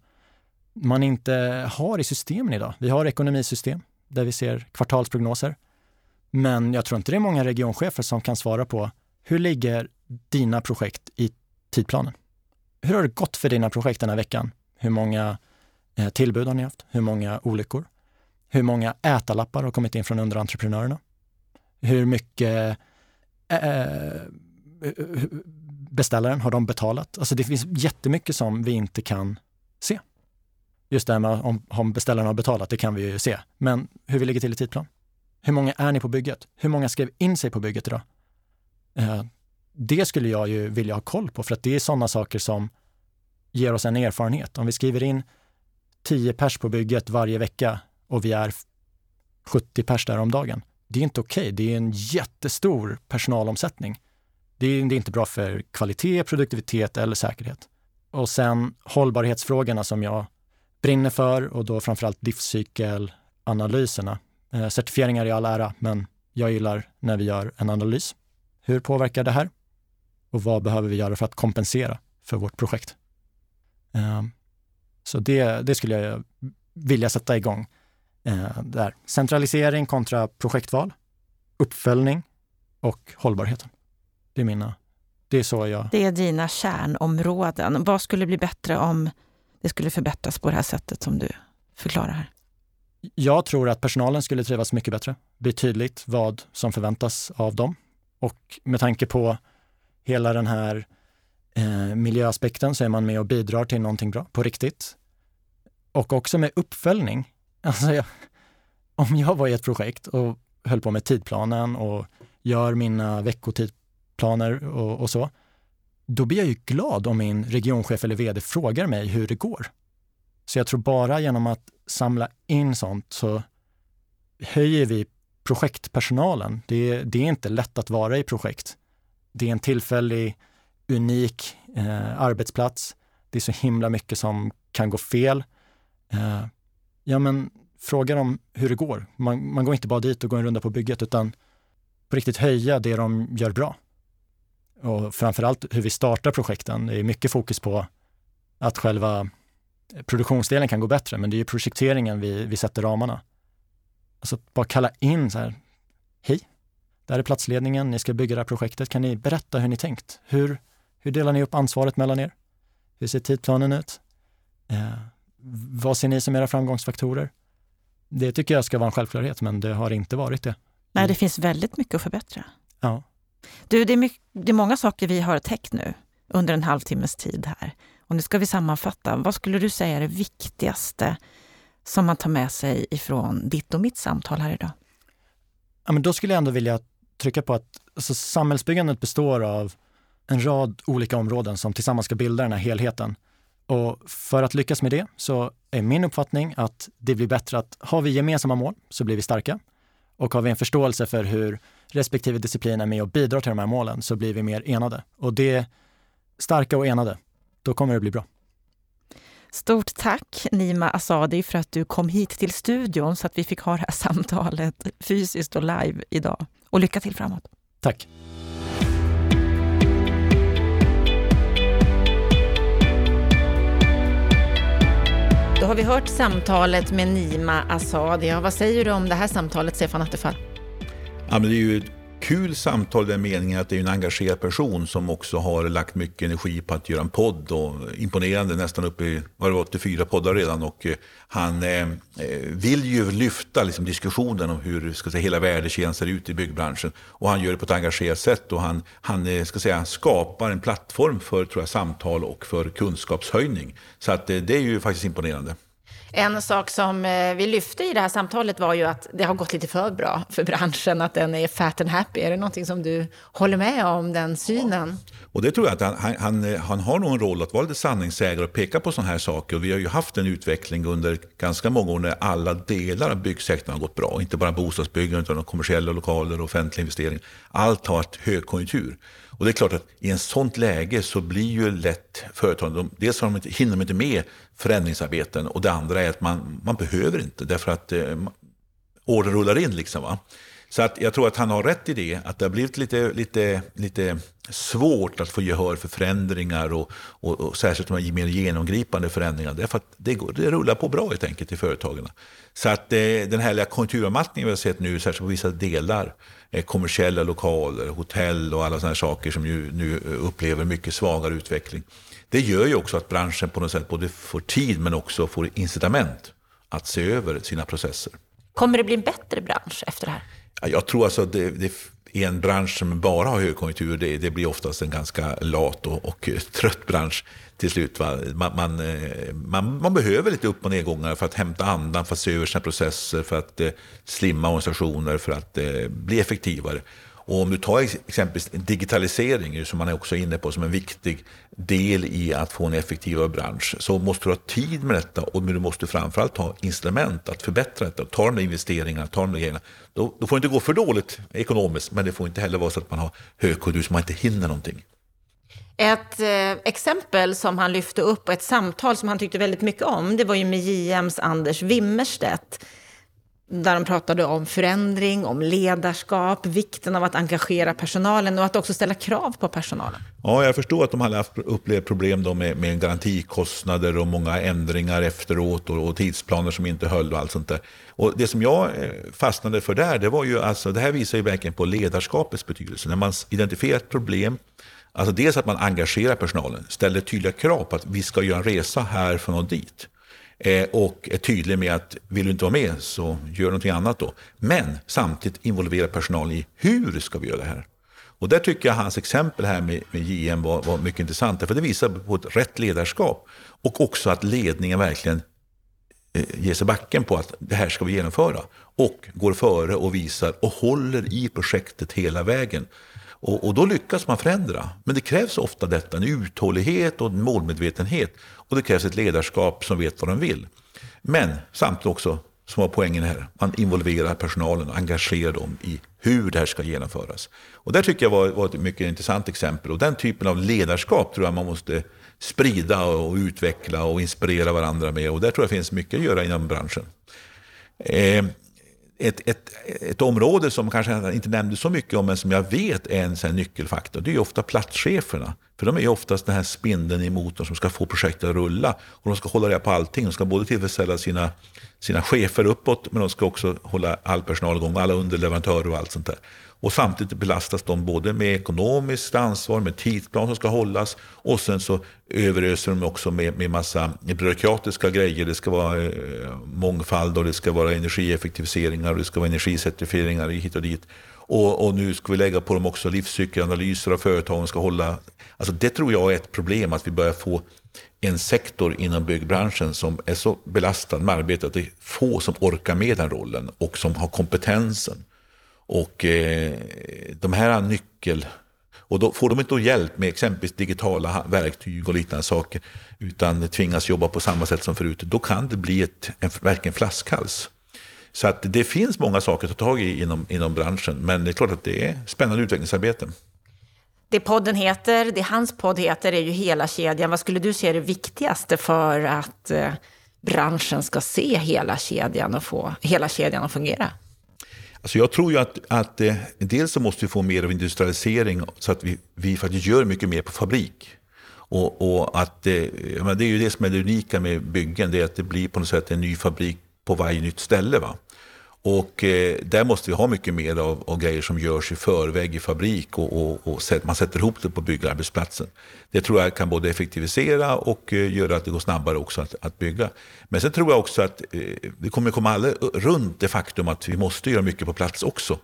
man inte har i systemen idag. Vi har ekonomisystem där vi ser kvartalsprognoser. Men jag tror inte det är många regionchefer som kan svara på hur ligger dina projekt i tidplanen? Hur har det gått för dina projekt den här veckan? Hur många eh, tillbud har ni haft? Hur många olyckor? Hur många ätarlappar har kommit in från underentreprenörerna? Hur mycket äh, beställaren, har de betalat? Alltså det finns jättemycket som vi inte kan se. Just det här med om, om beställaren har betalat, det kan vi ju se. Men hur vi ligger till i tidplan? Hur många är ni på bygget? Hur många skrev in sig på bygget idag? Eh, det skulle jag ju vilja ha koll på för att det är sådana saker som ger oss en erfarenhet. Om vi skriver in 10 pers på bygget varje vecka och vi är 70 pers där om dagen. Det är inte okej. Okay. Det är en jättestor personalomsättning. Det är, det är inte bra för kvalitet, produktivitet eller säkerhet. Och sen hållbarhetsfrågorna som jag brinner för och då framförallt livscykelanalyserna. Eh, certifieringar i all ära, men jag gillar när vi gör en analys. Hur påverkar det här? Och vad behöver vi göra för att kompensera för vårt projekt? Eh, så det, det skulle jag vilja sätta igång eh, där. Centralisering kontra projektval, uppföljning och hållbarheten. Det är mina, det är så jag... Det är dina kärnområden. Vad skulle bli bättre om det skulle förbättras på det här sättet som du förklarar här? Jag tror att personalen skulle trivas mycket bättre. Det blir tydligt vad som förväntas av dem. Och med tanke på hela den här eh, miljöaspekten så är man med och bidrar till någonting bra på riktigt. Och också med uppföljning. Alltså jag, om jag var i ett projekt och höll på med tidplanen och gör mina veckotidplaner och, och så, då blir jag ju glad om min regionchef eller vd frågar mig hur det går. Så jag tror bara genom att samla in sånt så höjer vi projektpersonalen. Det, det är inte lätt att vara i projekt. Det är en tillfällig, unik eh, arbetsplats. Det är så himla mycket som kan gå fel. Eh, ja, men fråga dem hur det går. Man, man går inte bara dit och går en runda på bygget, utan på riktigt höja det de gör bra. Och framförallt hur vi startar projekten. Det är mycket fokus på att själva produktionsdelen kan gå bättre, men det är ju projekteringen vi, vi sätter ramarna. Alltså bara kalla in så här, hej, där är platsledningen, ni ska bygga det här projektet. Kan ni berätta hur ni tänkt? Hur, hur delar ni upp ansvaret mellan er? Hur ser tidplanen ut? Eh, vad ser ni som era framgångsfaktorer? Det tycker jag ska vara en självklarhet, men det har inte varit det. Nej, det finns väldigt mycket att förbättra. Ja. Du, det är, mycket, det är många saker vi har täckt nu under en halvtimmes tid här. Och nu ska vi sammanfatta. Vad skulle du säga är det viktigaste som man tar med sig ifrån ditt och mitt samtal här idag? Ja, men då skulle jag ändå vilja trycka på att alltså, samhällsbyggandet består av en rad olika områden som tillsammans ska bilda den här helheten. Och för att lyckas med det så är min uppfattning att det blir bättre att har vi gemensamma mål så blir vi starka. Och har vi en förståelse för hur respektive disciplin är med och bidrar till de här målen så blir vi mer enade. Och det, starka och enade, då kommer det bli bra. Stort tack Nima Asadi för att du kom hit till studion så att vi fick ha det här samtalet fysiskt och live idag. Och lycka till framåt. Tack. Då har vi hört samtalet med Nima Asadi. Ja, vad säger du om det här samtalet, Stefan Attefall? Ja, men det är ju ett kul samtal i den meningen att det är en engagerad person som också har lagt mycket energi på att göra en podd. Och imponerande, nästan uppe i var det 84 poddar redan. Och eh, han eh, eh, vill ju lyfta liksom, diskussionen om hur ska säga, hela värdekedjan ser ut i byggbranschen. Och han gör det på ett engagerat sätt och han, han eh, ska säga, skapar en plattform för tror jag, samtal och för kunskapshöjning. Så att, eh, det är ju faktiskt imponerande. En sak som eh, vi lyfte i det här samtalet var ju att det har gått lite för bra för branschen, att den är fat and happy. Är det någonting som du håller med om, den synen? Ja. Och det tror jag att han, han, han, har nog en roll att vara lite sanningssägare och peka på sådana här saker. Och vi har ju haft en utveckling under ganska många år när alla delar av byggsektorn har gått bra. Inte bara bostadsbyggande utan kommersiella lokaler och offentliga investeringar. Allt har varit högkonjunktur. Och det är klart att i en sånt läge så blir ju lätt företagen, dels har de inte, hinner de inte med förändringsarbeten och det andra är att man, man behöver inte därför att eh, order rullar in. Liksom, va? Så att jag tror att han har rätt i det, att det har blivit lite, lite, lite svårt att få gehör för förändringar och, och, och särskilt de mer genomgripande förändringarna. Därför att det, går, det rullar på bra helt enkelt i företagen. Så att eh, den här konjunkturavmattningen vi har sett nu, särskilt på vissa delar, eh, kommersiella lokaler, hotell och alla sådana saker som ju nu upplever mycket svagare utveckling. Det gör ju också att branschen på något sätt både får tid men också får incitament att se över sina processer. Kommer det bli en bättre bransch efter det här? Jag tror alltså att det, det i en bransch som bara har högkonjunktur, det, det blir oftast en ganska lat och, och trött bransch till slut. Va? Man, man, eh, man, man, behöver lite upp och nedgångar för att hämta andan, för att se över sina processer, för att eh, slimma organisationer, för att eh, bli effektivare. Och om du tar exempelvis digitalisering, som man är också inne på som en viktig del i att få en effektivare bransch, så måste du ha tid med detta och du måste framförallt ha instrument att förbättra detta. Ta de där investeringarna, ta de där grejerna. Då, då får det inte gå för dåligt ekonomiskt, men det får inte heller vara så att man har högkonjunktur så man inte hinner någonting. Ett eh, exempel som han lyfte upp och ett samtal som han tyckte väldigt mycket om, det var ju med JMs Anders Wimmerstedt där de pratade om förändring, om ledarskap, vikten av att engagera personalen och att också ställa krav på personalen. Ja, jag förstår att de hade upplevt problem då med, med garantikostnader och många ändringar efteråt och, och, tidsplaner som inte höll och allt sånt där. Och det som jag eh, fastnade för där, det var ju alltså, det här visar ju verkligen på ledarskapets betydelse. När man identifierar ett problem, alltså dels att man engagerar personalen, ställer tydliga krav på att vi ska göra en resa härifrån och dit. Eh, och är tydlig med att vill du inte vara med så gör någonting annat då. Men samtidigt involvera personalen i hur ska vi göra det här. Och där tycker jag hans exempel här med, med JM var, var mycket intressant. För det visar på ett rätt ledarskap. Och också att ledningen verkligen eh, ger sig backen på att det här ska vi genomföra. Och går före och visar och håller i projektet hela vägen. Och, och, då lyckas man förändra. Men det krävs ofta detta, en uthållighet och en målmedvetenhet. Och det krävs ett ledarskap som vet vad de vill. Men samtidigt också, som var poängen här, man involverar personalen och engagerar dem i hur det här ska genomföras. Och det tycker jag var, var ett mycket intressant exempel. Och den typen av ledarskap tror jag man måste sprida och utveckla och inspirera varandra med. Och där tror jag finns mycket att göra inom branschen. Eh, ett, ett, ett område som kanske inte nämnde så mycket om, men som jag vet är en sån nyckelfaktor, det är ofta platscheferna. För de är oftast den här spindeln i motorn som ska få projektet att rulla. Och de ska hålla reda på allting. De ska både tillfredsställa sina, sina chefer uppåt, men de ska också hålla all personal igång, alla underleverantörer och allt sånt där. Och samtidigt belastas de både med ekonomiskt ansvar, med tidsplan som ska hållas och sen så överöser de också med, med massa byråkratiska grejer. Det ska vara eh, mångfald och det ska vara energieffektiviseringar och det ska vara energicertifieringar hit och dit. Och, och, nu ska vi lägga på dem också livscykelanalyser av företagen ska hålla. Alltså det tror jag är ett problem, att vi börjar få en sektor inom byggbranschen som är så belastad med arbete att det är få som orkar med den rollen och som har kompetensen. Och eh, de här nyckel... Och då får de inte hjälp med exempelvis digitala verktyg och liknande saker, utan tvingas jobba på samma sätt som förut, då kan det bli ett, en, verkligen flaskhals. Så att det finns många saker att ta tag i inom, inom branschen, men det är klart att det är spännande utvecklingsarbete. Det podden heter, det hans podd heter, är ju Hela kedjan. Vad skulle du se är det viktigaste för att eh, branschen ska se hela kedjan och få hela kedjan att fungera? Alltså jag tror ju att, att eh, dels så måste vi få mer av industrialisering så att vi, vi faktiskt gör mycket mer på fabrik. Och, och att, eh, det är ju det som är det unika med byggen, det är att det blir på något sätt en ny fabrik på varje nytt ställe. Va? Och eh, där måste vi ha mycket mer av, av, grejer som görs i förväg i fabrik och, och, och man sätter ihop det på byggarbetsplatsen. Det tror jag kan både effektivisera och eh, göra att det går snabbare också att, att bygga. Men sen tror jag också att eh, vi kommer komma alla runt det faktum att vi måste göra mycket på plats också.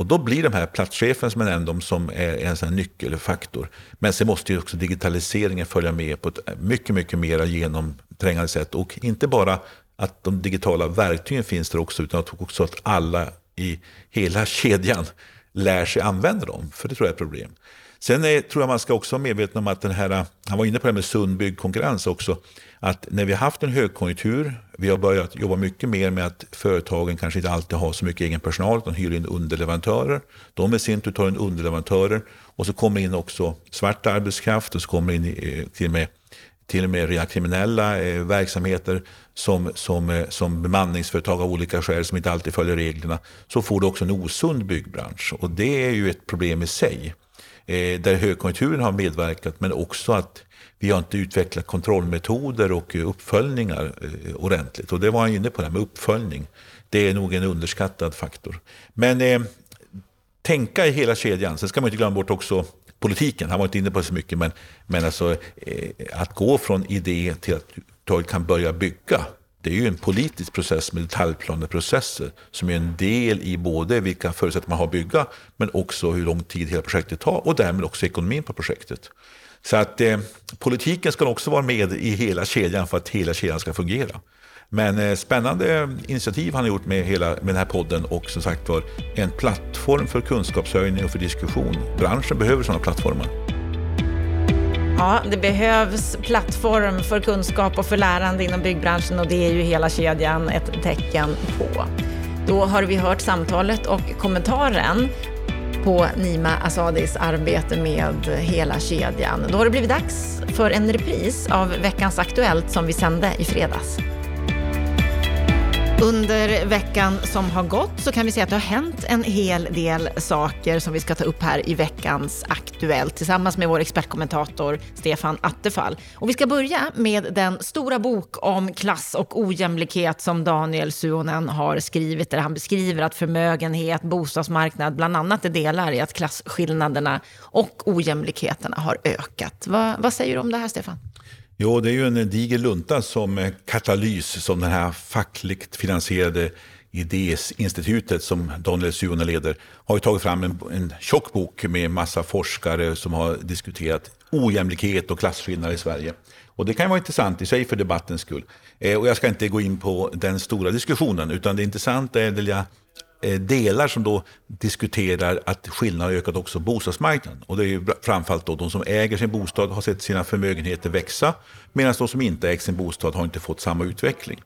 Och då blir de här platschefen som jag nämnde som är en sån nyckelfaktor. Men sen måste ju också digitaliseringen följa med på ett mycket, mycket mer genomträngande sätt. Och inte bara att de digitala verktygen finns där också, utan också att alla i hela kedjan lär sig använda dem. För det tror jag är ett problem. Sen är, tror jag man ska också vara medveten om att den här, han var inne på det här med sund byggkonkurrens också, att när vi har haft en högkonjunktur, vi har börjat jobba mycket mer med att företagen kanske inte alltid har så mycket egen personal, utan hyr in underleverantörer. De i sin tur tar in underleverantörer och så kommer in också svart arbetskraft och så kommer in eh, till och med till och med rena kriminella eh, verksamheter som, som, eh, som bemanningsföretag av olika skäl som inte alltid följer reglerna, så får du också en osund byggbransch. Och det är ju ett problem i sig. Eh, där högkonjunkturen har medverkat, men också att vi har inte utvecklat kontrollmetoder och eh, uppföljningar eh, ordentligt. Och det var han inne på, det här med uppföljning. Det är nog en underskattad faktor. Men eh, tänka i hela kedjan. Sen ska man inte glömma bort också politiken. Han var inte inne på det så mycket, men, men alltså, eh, att gå från idé till att du kan börja bygga. Det är ju en politisk process med detaljplaneprocesser som är en del i både vilka förutsättningar man har att bygga men också hur lång tid hela projektet tar och därmed också ekonomin på projektet. Så att eh, politiken ska också vara med i hela kedjan för att hela kedjan ska fungera. Men eh, spännande initiativ han har gjort med, hela, med den här podden och som sagt var en plattform för kunskapshöjning och för diskussion. Branschen behöver sådana plattformar. Ja, det behövs plattform för kunskap och för lärande inom byggbranschen och det är ju hela kedjan ett tecken på. Då har vi hört samtalet och kommentaren på Nima Asadis arbete med hela kedjan. Då har det blivit dags för en repris av veckans Aktuellt som vi sände i fredags. Under veckan som har gått så kan vi säga att det har hänt en hel del saker som vi ska ta upp här i veckans Aktuellt tillsammans med vår expertkommentator Stefan Attefall. Och vi ska börja med den stora bok om klass och ojämlikhet som Daniel Suonen har skrivit där han beskriver att förmögenhet, bostadsmarknad bland annat är delar i att klasskillnaderna och ojämlikheterna har ökat. Va, vad säger du om det här Stefan? Jo, det är ju en diger lunta som eh, katalys som det här fackligt finansierade Idéinstitutet som Daniel Suhonen leder har ju tagit fram en, en tjock bok med massa forskare som har diskuterat ojämlikhet och klasskillnader i Sverige. Och det kan vara intressant i sig för debattens skull. Eh, och jag ska inte gå in på den stora diskussionen utan det intressanta är det Eh, Eh, delar som då diskuterar att skillnaden har ökat också på bostadsmarknaden. Och det är ju framförallt då de som äger sin bostad har sett sina förmögenheter växa medan de som inte äger sin bostad har inte fått samma utveckling.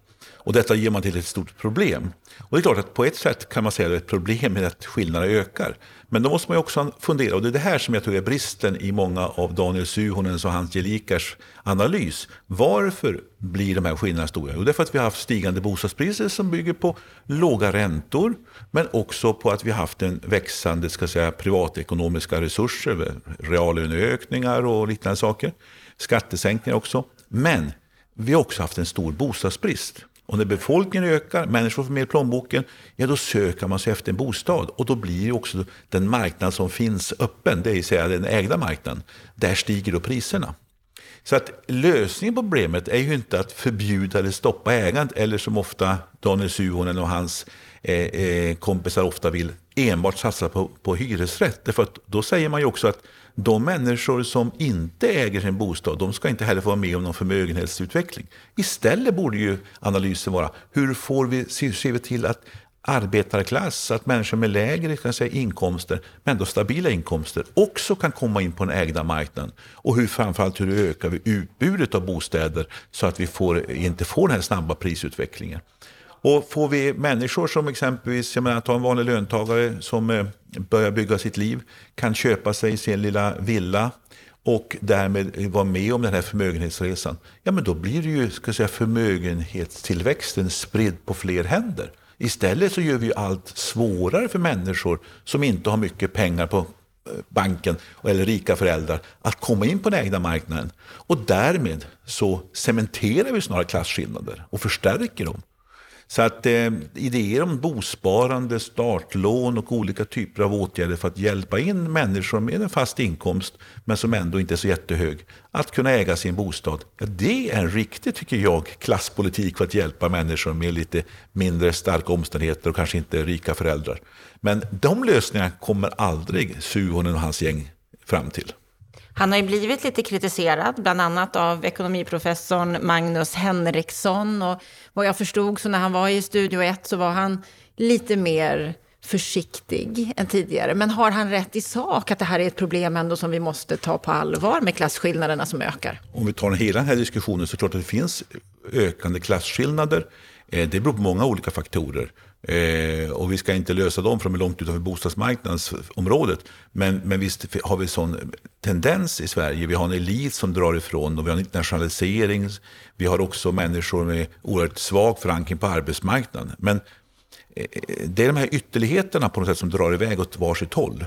Och detta ger man till ett stort problem. Och det är klart att på ett sätt kan man säga att det är ett problem med att skillnaderna ökar. Men då måste man också fundera, och det är det här som jag tror är bristen i många av Daniel Suhonens och Hans Gelikars analys. Varför blir de här skillnaderna stora? Jo, det är för att vi har haft stigande bostadspriser som bygger på låga räntor, men också på att vi har haft en växande ska säga, privatekonomiska resurser, reallöneökningar och liknande saker. Skattesänkningar också. Men vi har också haft en stor bostadsbrist. Och när befolkningen ökar, människor får mer i plånboken, ja då söker man sig efter en bostad. Och då blir också den marknad som finns öppen, det vill säga den ägda marknaden, där stiger då priserna. Så att lösningen på problemet är ju inte att förbjuda eller stoppa ägandet, eller som ofta Daniel Suhonen och hans eh, eh, kompisar ofta vill, enbart satsa på, på hyresrätt. Därför att då säger man ju också att de människor som inte äger sin bostad, de ska inte heller få vara med om någon förmögenhetsutveckling. Istället borde ju analysen vara, hur får vi, ser vi till att arbetarklass, att människor med lägre kan säga, inkomster, men ändå stabila inkomster, också kan komma in på den ägda marknaden. Och hur framförallt hur ökar vi utbudet av bostäder så att vi får, inte får den här snabba prisutvecklingen. Och får vi människor som exempelvis, jag menar ta en vanlig löntagare som eh, börjar bygga sitt liv, kan köpa sig sin lilla villa och därmed vara med om den här förmögenhetsresan. Ja men då blir det ju ska säga, förmögenhetstillväxten spridd på fler händer. Istället så gör vi allt svårare för människor som inte har mycket pengar på eh, banken eller rika föräldrar att komma in på den egna marknaden. Och därmed så cementerar vi snarare klasskillnader och förstärker dem. Så att eh, idéer om bosparande, startlån och olika typer av åtgärder för att hjälpa in människor med en fast inkomst, men som ändå inte är så jättehög, att kunna äga sin bostad. Ja, det är en riktig, tycker jag, klasspolitik för att hjälpa människor med lite mindre starka omständigheter och kanske inte rika föräldrar. Men de lösningarna kommer aldrig Suhonen och hans gäng fram till. Han har ju blivit lite kritiserad, bland annat av ekonomiprofessorn Magnus Henriksson. Och vad jag förstod så när han var i Studio 1 så var han lite mer försiktig än tidigare. Men har han rätt i sak att det här är ett problem ändå som vi måste ta på allvar med klasskillnaderna som ökar? Om vi tar hela den här diskussionen så är det klart att det finns ökande klasskillnader. Eh, det beror på många olika faktorer. Eh, och vi ska inte lösa dem för de är långt utanför bostadsmarknadsområdet. Men, men visst har vi sån tendens i Sverige. Vi har en elit som drar ifrån och vi har en internationalisering. Vi har också människor med oerhört svag förankring på arbetsmarknaden. Men eh, det är de här ytterligheterna på något sätt som drar iväg åt varsitt håll.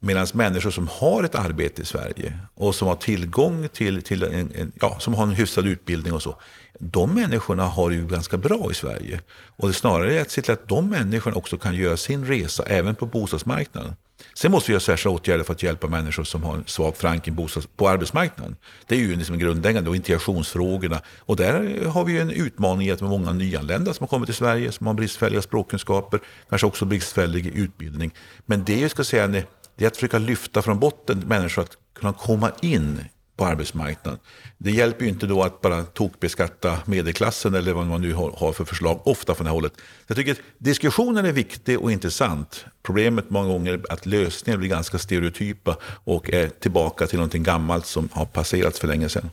Medan människor som har ett arbete i Sverige och som har tillgång till, till en, en, ja, som har en hyfsad utbildning och så, de människorna har det ju ganska bra i Sverige. Och det snarare är att se till att de människorna också kan göra sin resa även på bostadsmarknaden. Sen måste vi göra särskilda åtgärder för att hjälpa människor som har en svag förankring på arbetsmarknaden. Det är ju liksom grundläggande och integrationsfrågorna. Och där har vi en utmaning i att många nyanlända som har kommit till Sverige som har bristfälliga språkkunskaper, kanske också bristfällig utbildning. Men det är, ska säga, det är att försöka lyfta från botten människor att kunna komma in på arbetsmarknaden. Det hjälper ju inte då att bara tokbeskatta medelklassen eller vad man nu har för förslag, ofta från det här hållet. Jag tycker att diskussionen är viktig och intressant. Problemet många gånger är att lösningen blir ganska stereotypa och är tillbaka till någonting gammalt som har passerats för länge sedan.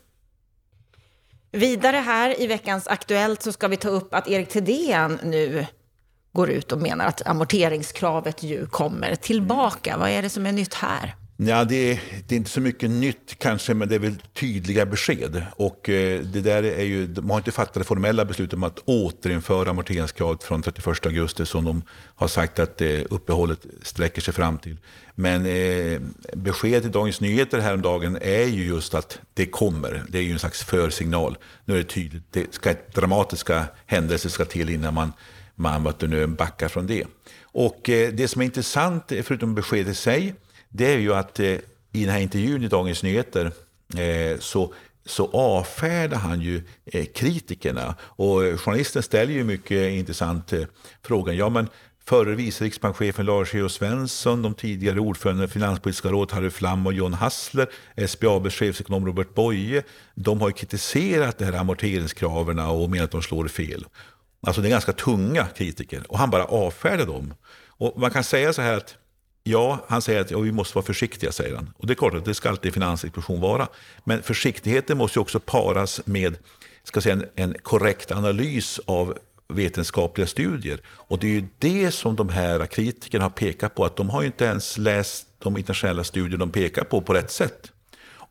Vidare här i veckans Aktuellt så ska vi ta upp att Erik Thedéen nu går ut och menar att amorteringskravet ju kommer tillbaka. Vad är det som är nytt här? Ja, det är, det är inte så mycket nytt kanske, men det är väl tydliga besked. Och eh, det där är ju, de har inte fattat det formella beslutet om att återinföra amorteringskravet från 31 augusti som de har sagt att eh, uppehållet sträcker sig fram till. Men eh, beskedet i Dagens Nyheter häromdagen är ju just att det kommer. Det är ju en slags försignal. Nu är det tydligt, det ska, dramatiska händelser ska till innan man man nu backar från det. Och eh, det som är intressant, förutom beskedet i sig, det är ju att eh, i den här intervjun i Dagens Nyheter eh, så så avfärdar han ju eh, kritikerna. Och eh, journalisten ställer ju mycket intressant eh, frågan. Ja, men förre vice riksbankschefen Lars E.O. Svensson, de tidigare ordförande i Finanspolitiska rådet Harry Flam och John Hassler, SBABs chefsekonom Robert Boye, de har kritiserat de här amorteringskraven och menat att de slår fel. Alltså det är ganska tunga kritiker och han bara avfärdar dem. Och man kan säga så här att Ja, han säger att ja, vi måste vara försiktiga, säger han. Och det är klart att det ska alltid Finansinspektion vara. Men försiktigheten måste också paras med ska säga, en, en korrekt analys av vetenskapliga studier. Och det är ju det som de här kritikerna har pekat på, att de har ju inte ens läst de internationella studier de pekar på på rätt sätt.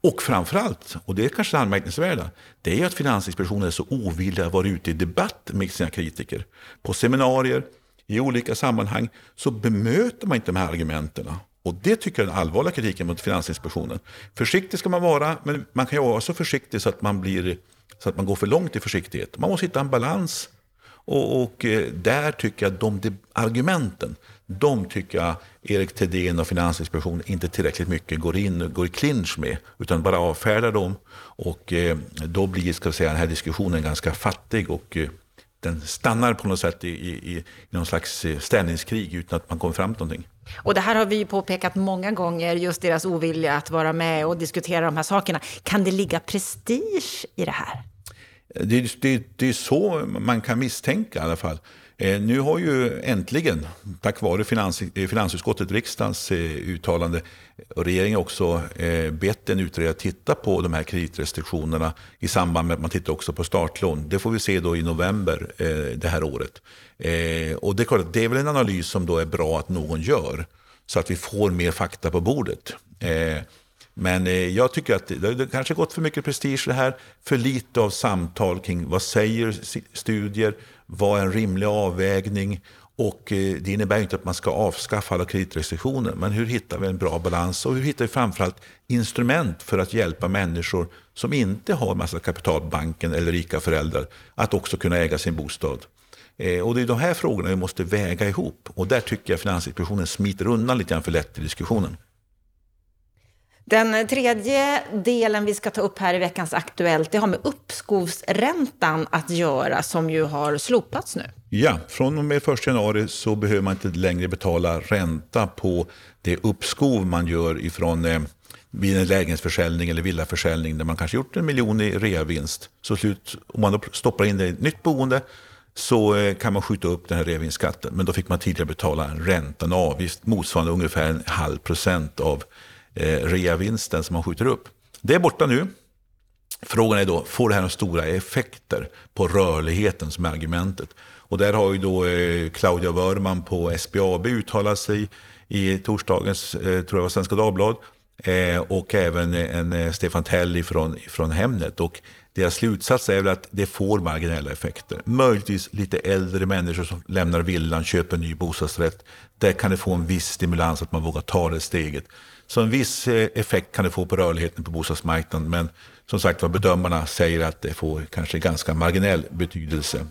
Och framförallt, och det är kanske det anmärkningsvärda, det är att Finansinspektionen är så ovillig att vara ute i debatt med sina kritiker. På seminarier, i olika sammanhang, så bemöter man inte de här argumenten. Och det tycker jag är den allvarliga kritiken mot Finansinspektionen. Försiktig ska man vara, men man kan ju vara så försiktig så att man, blir, så att man går för långt i försiktighet. Man måste hitta en balans. Och, och eh, där tycker jag att de, de argumenten, de tycker jag Erik Thedéen och Finansinspektionen inte tillräckligt mycket går in och går i clinch med, utan bara avfärdar dem. Och eh, då blir ska säga, den här diskussionen ganska fattig och eh, den stannar på något sätt i, i, i någon slags eh, ställningskrig utan att man kommer fram till någonting. Och det här har vi ju påpekat många gånger, just deras ovilja att vara med och diskutera de här sakerna. Kan det ligga prestige i det här? Det, det, det är så man kan misstänka i alla fall. Eh, nu har ju äntligen, tack vare finans, eh, finansutskottet, riksdagens eh, uttalande, och regeringen också bett en utredare titta på de här kreditrestriktionerna i samband med att man tittar också på startlån. Det får vi se då i november det här året. Och det är klart det är väl en analys som då är bra att någon gör, så att vi får mer fakta på bordet. Men jag tycker att det kanske gått för mycket prestige det här, för lite av samtal kring vad säger studier, vad är en rimlig avvägning? Och eh, det innebär inte att man ska avskaffa alla kreditrestriktioner, men hur hittar vi en bra balans och hur hittar vi framförallt instrument för att hjälpa människor som inte har massa kapital på banken eller rika föräldrar att också kunna äga sin bostad. Eh, och det är de här frågorna vi måste väga ihop och där tycker jag Finansinspektionen smiter undan lite grann för lätt i diskussionen. Den tredje delen vi ska ta upp här i veckans Aktuellt, det har med uppskovsräntan att göra som ju har slopats nu. Ja, från och med 1 januari så behöver man inte längre betala ränta på det uppskov man gör ifrån eh, vid en lägenhetsförsäljning eller villaförsäljning där man kanske gjort en miljon i reavinst. Så slut, om man då stoppar in det i ett nytt boende så eh, kan man skjuta upp den här reavinstskatten. Men då fick man tidigare betala en ränta, en avgift motsvarande ungefär en halv procent av eh, reavinsten som man skjuter upp. Det är borta nu. Frågan är då, får det här några stora effekter på rörligheten som är argumentet? Och där har ju då eh, Claudia Wörman på SBAB uttalat sig i torsdagens, eh, tror jag var Svenska Dagblad, eh, och även en eh, Stefan Tell från, från Hemnet. Och deras slutsats är väl att det får marginella effekter. Möjligtvis lite äldre människor som lämnar villan, köper en ny bostadsrätt. Där kan det få en viss stimulans att man vågar ta det steget. Så en viss eh, effekt kan det få på rörligheten på bostadsmarknaden. Men som sagt vad bedömarna säger att det får kanske ganska marginell betydelse.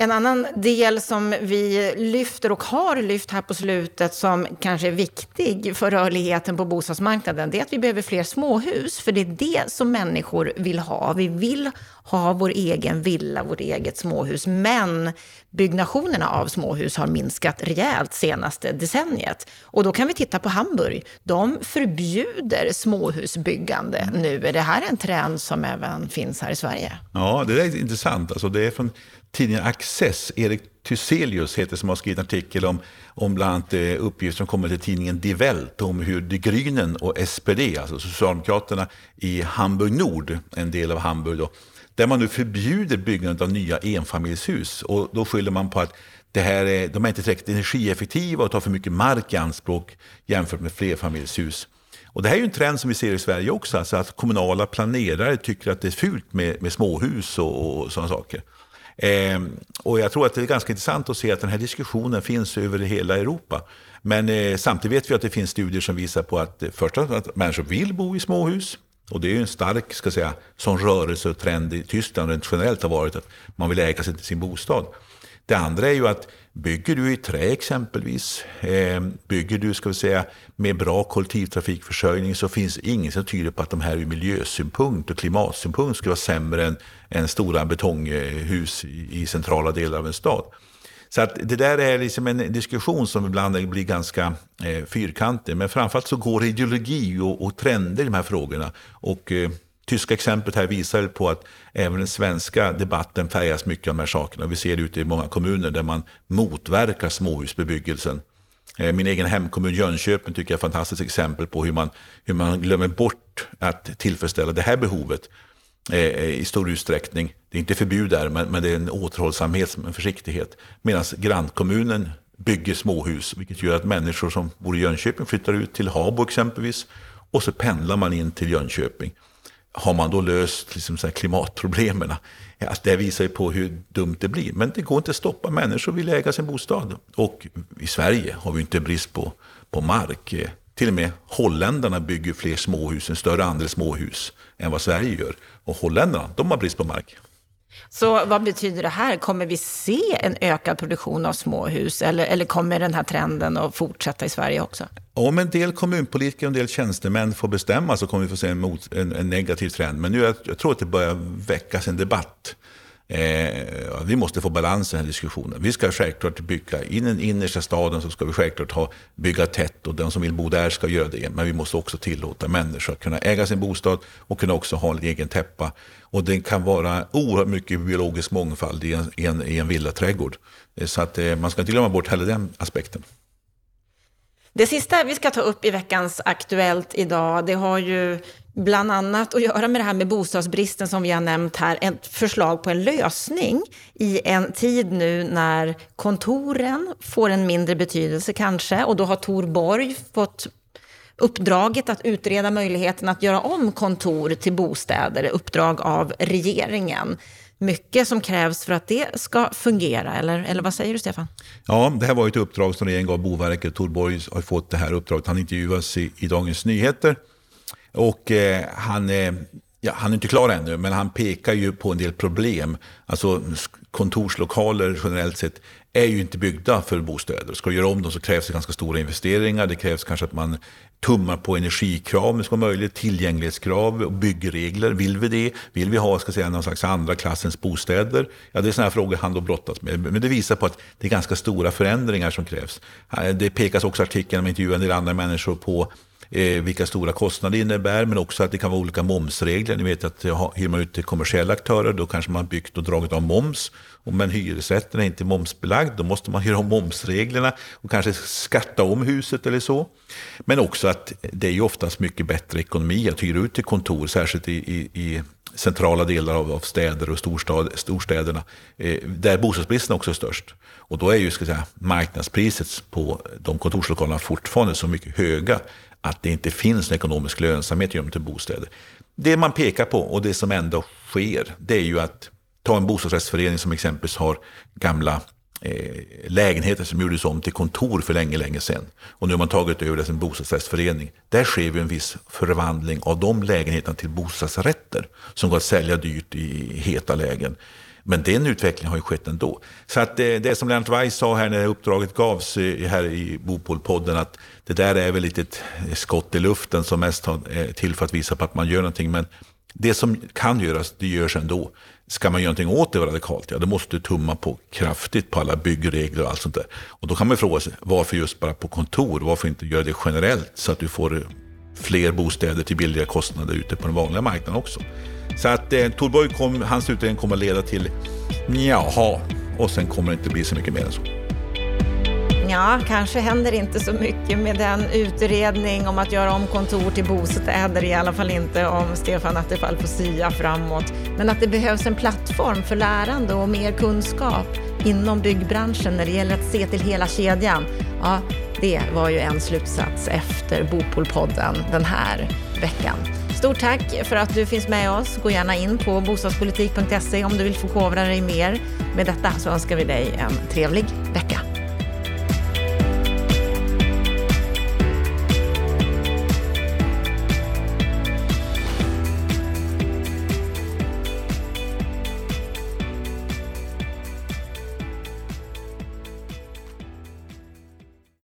En annan del som vi lyfter och har lyft här på slutet som kanske är viktig för rörligheten på bostadsmarknaden, det är att vi behöver fler småhus. För det är det som människor vill ha. Vi vill ha vår egen villa, vårt eget småhus. Men byggnationerna av småhus har minskat rejält senaste decenniet. Och då kan vi titta på Hamburg. De förbjuder småhusbyggande nu. Är det här en trend som även finns här i Sverige? Ja, det är intressant. Alltså det är från tidningen Access, Erik Thyselius heter som har skrivit en artikel om, om bland annat eh, uppgifter som kommer till tidningen Die Welt om hur De Grünen och SPD, alltså Socialdemokraterna i Hamburg Nord, en del av Hamburg då, där man nu förbjuder byggandet av nya enfamiljshus. Och då skyller man på att det här är, de är inte tillräckligt energieffektiva och tar för mycket mark i anspråk jämfört med flerfamiljshus. Och det här är ju en trend som vi ser i Sverige också, alltså att kommunala planerare tycker att det är fult med, med småhus och, och sådana saker. Eh, och jag tror att det är ganska intressant att se att den här diskussionen finns över hela Europa. Men eh, samtidigt vet vi att det finns studier som visar på att eh, först att människor vill bo i småhus. Och det är ju en stark ska säga, sån rörelse och trend i Tyskland rent generellt har varit att man vill äga sin, sin bostad. Det andra är ju att bygger du i trä exempelvis, eh, bygger du ska vi säga, med bra kollektivtrafikförsörjning så finns inget som tyder på att de här ur miljösynpunkt och klimatsynpunkt skulle vara sämre än, än stora betonghus i, i centrala delar av en stad. Så att det där är liksom en diskussion som ibland blir ganska eh, fyrkantig. Men framförallt så går ideologi och, och trender i de här frågorna. Och eh, tyska exemplet här visar på att även den svenska debatten färgas mycket av de här sakerna. Vi ser det ute i många kommuner där man motverkar småhusbebyggelsen. Eh, min egen hemkommun Jönköping tycker jag är ett fantastiskt exempel på hur man, hur man glömmer bort att tillfredsställa det här behovet eh, i stor utsträckning. Det är inte förbud där, men, men det är en återhållsamhet, en försiktighet. Medan grannkommunen bygger småhus, vilket gör att människor som bor i Jönköping flyttar ut till Habo exempelvis. Och så pendlar man in till Jönköping har man då löst liksom så klimatproblemen? Alltså det visar ju på hur dumt det blir. Men det går inte att stoppa. Människor vill äga sin bostad. Och i Sverige har vi inte brist på, på mark. Till och med holländarna bygger fler småhus, en större andel småhus än vad Sverige gör. Och holländarna, de har brist på mark. Så vad betyder det här? Kommer vi se en ökad produktion av småhus eller, eller kommer den här trenden att fortsätta i Sverige också? Om en del kommunpolitiker och en del tjänstemän får bestämma så kommer vi få se en, mot, en, en negativ trend. Men nu jag, jag tror att det börjar väckas en debatt. Eh, vi måste få balans i den här diskussionen. Vi ska självklart bygga, i den innersta staden så ska vi självklart ha, bygga tätt och den som vill bo där ska göra det. Men vi måste också tillåta människor att kunna äga sin bostad och kunna också ha en egen täppa. Och det kan vara oerhört mycket biologisk mångfald i en, i en, i en villaträdgård. Eh, så att eh, man ska inte glömma bort heller den aspekten. Det sista vi ska ta upp i veckans Aktuellt idag, det har ju bland annat att göra med det här med bostadsbristen som vi har nämnt här. Ett förslag på en lösning i en tid nu när kontoren får en mindre betydelse kanske. Och då har Tor Borg fått uppdraget att utreda möjligheten att göra om kontor till bostäder, uppdrag av regeringen mycket som krävs för att det ska fungera, eller, eller vad säger du Stefan? Ja, det här var ett uppdrag som regeringen gav Boverket. Torborg har fått det här uppdraget. Han intervjuas i, i Dagens Nyheter. Och eh, han, eh, ja, han är inte klar ännu, men han pekar ju på en del problem. Alltså kontorslokaler generellt sett är ju inte byggda för bostäder. Ska du göra om dem så krävs det ganska stora investeringar. Det krävs kanske att man tummar på energikrav om ska möjligt, tillgänglighetskrav och byggregler. Vill vi det? Vill vi ha ska säga, någon slags andra klassens bostäder? Ja, det är sådana här frågor han då brottas med. Men det visar på att det är ganska stora förändringar som krävs. Det pekas också i artikeln, med intervjuar en del andra människor på eh, vilka stora kostnader det innebär, men också att det kan vara olika momsregler. Ni vet att hyr man ut till kommersiella aktörer, då kanske man byggt och dragit av moms. Men hyresrätten är inte momsbelagd, då måste man göra om momsreglerna och kanske skatta om huset eller så. Men också att det är ju oftast mycket bättre ekonomi att hyra ut till kontor, särskilt i, i, i centrala delar av, av städer och storstad, storstäderna, eh, där bostadsbristen också är störst. Och då är ju ska säga, marknadspriset på de kontorslokalerna fortfarande så mycket höga att det inte finns en ekonomisk lönsamhet i dem till bostäder. Det man pekar på och det som ändå sker, det är ju att ta en bostadsrättsförening som exempelvis har gamla eh, lägenheter som gjordes om till kontor för länge, länge sedan. Och nu har man tagit över det som bostadsrättsförening. Där sker ju en viss förvandling av de lägenheterna till bostadsrätter som går att sälja dyrt i heta lägen. Men den utvecklingen har ju skett ändå. Så att det, det som Lennart Weiss sa här när uppdraget gavs eh, här i Bopolpodden att det där är väl lite ett eh, skott i luften som mest är till för att visa på att man gör någonting. Men det som kan göras, det görs ändå. Ska man göra någonting åt det radikalt, ja då måste du tumma på kraftigt på alla byggregler och allt sånt där. Och då kan man fråga sig, varför just bara på kontor? Varför inte göra det generellt så att du får eh, fler bostäder till billiga kostnader ute på den vanliga marknaden också? Så att eh, Torborg kom, hans utredning kommer att leda till jaha, och sen kommer det inte bli så mycket mer än så. Ja, kanske händer inte så mycket med den utredning om att göra om kontor till bostäder, i alla fall inte om Stefan Attefall får sia framåt. Men att det behövs en plattform för lärande och mer kunskap inom byggbranschen när det gäller att se till hela kedjan. Ja, det var ju en slutsats efter Bopolpodden den här veckan. Stort tack för att du finns med oss. Gå gärna in på bostadspolitik.se om du vill förkovra dig mer. Med detta så önskar vi dig en trevlig vecka.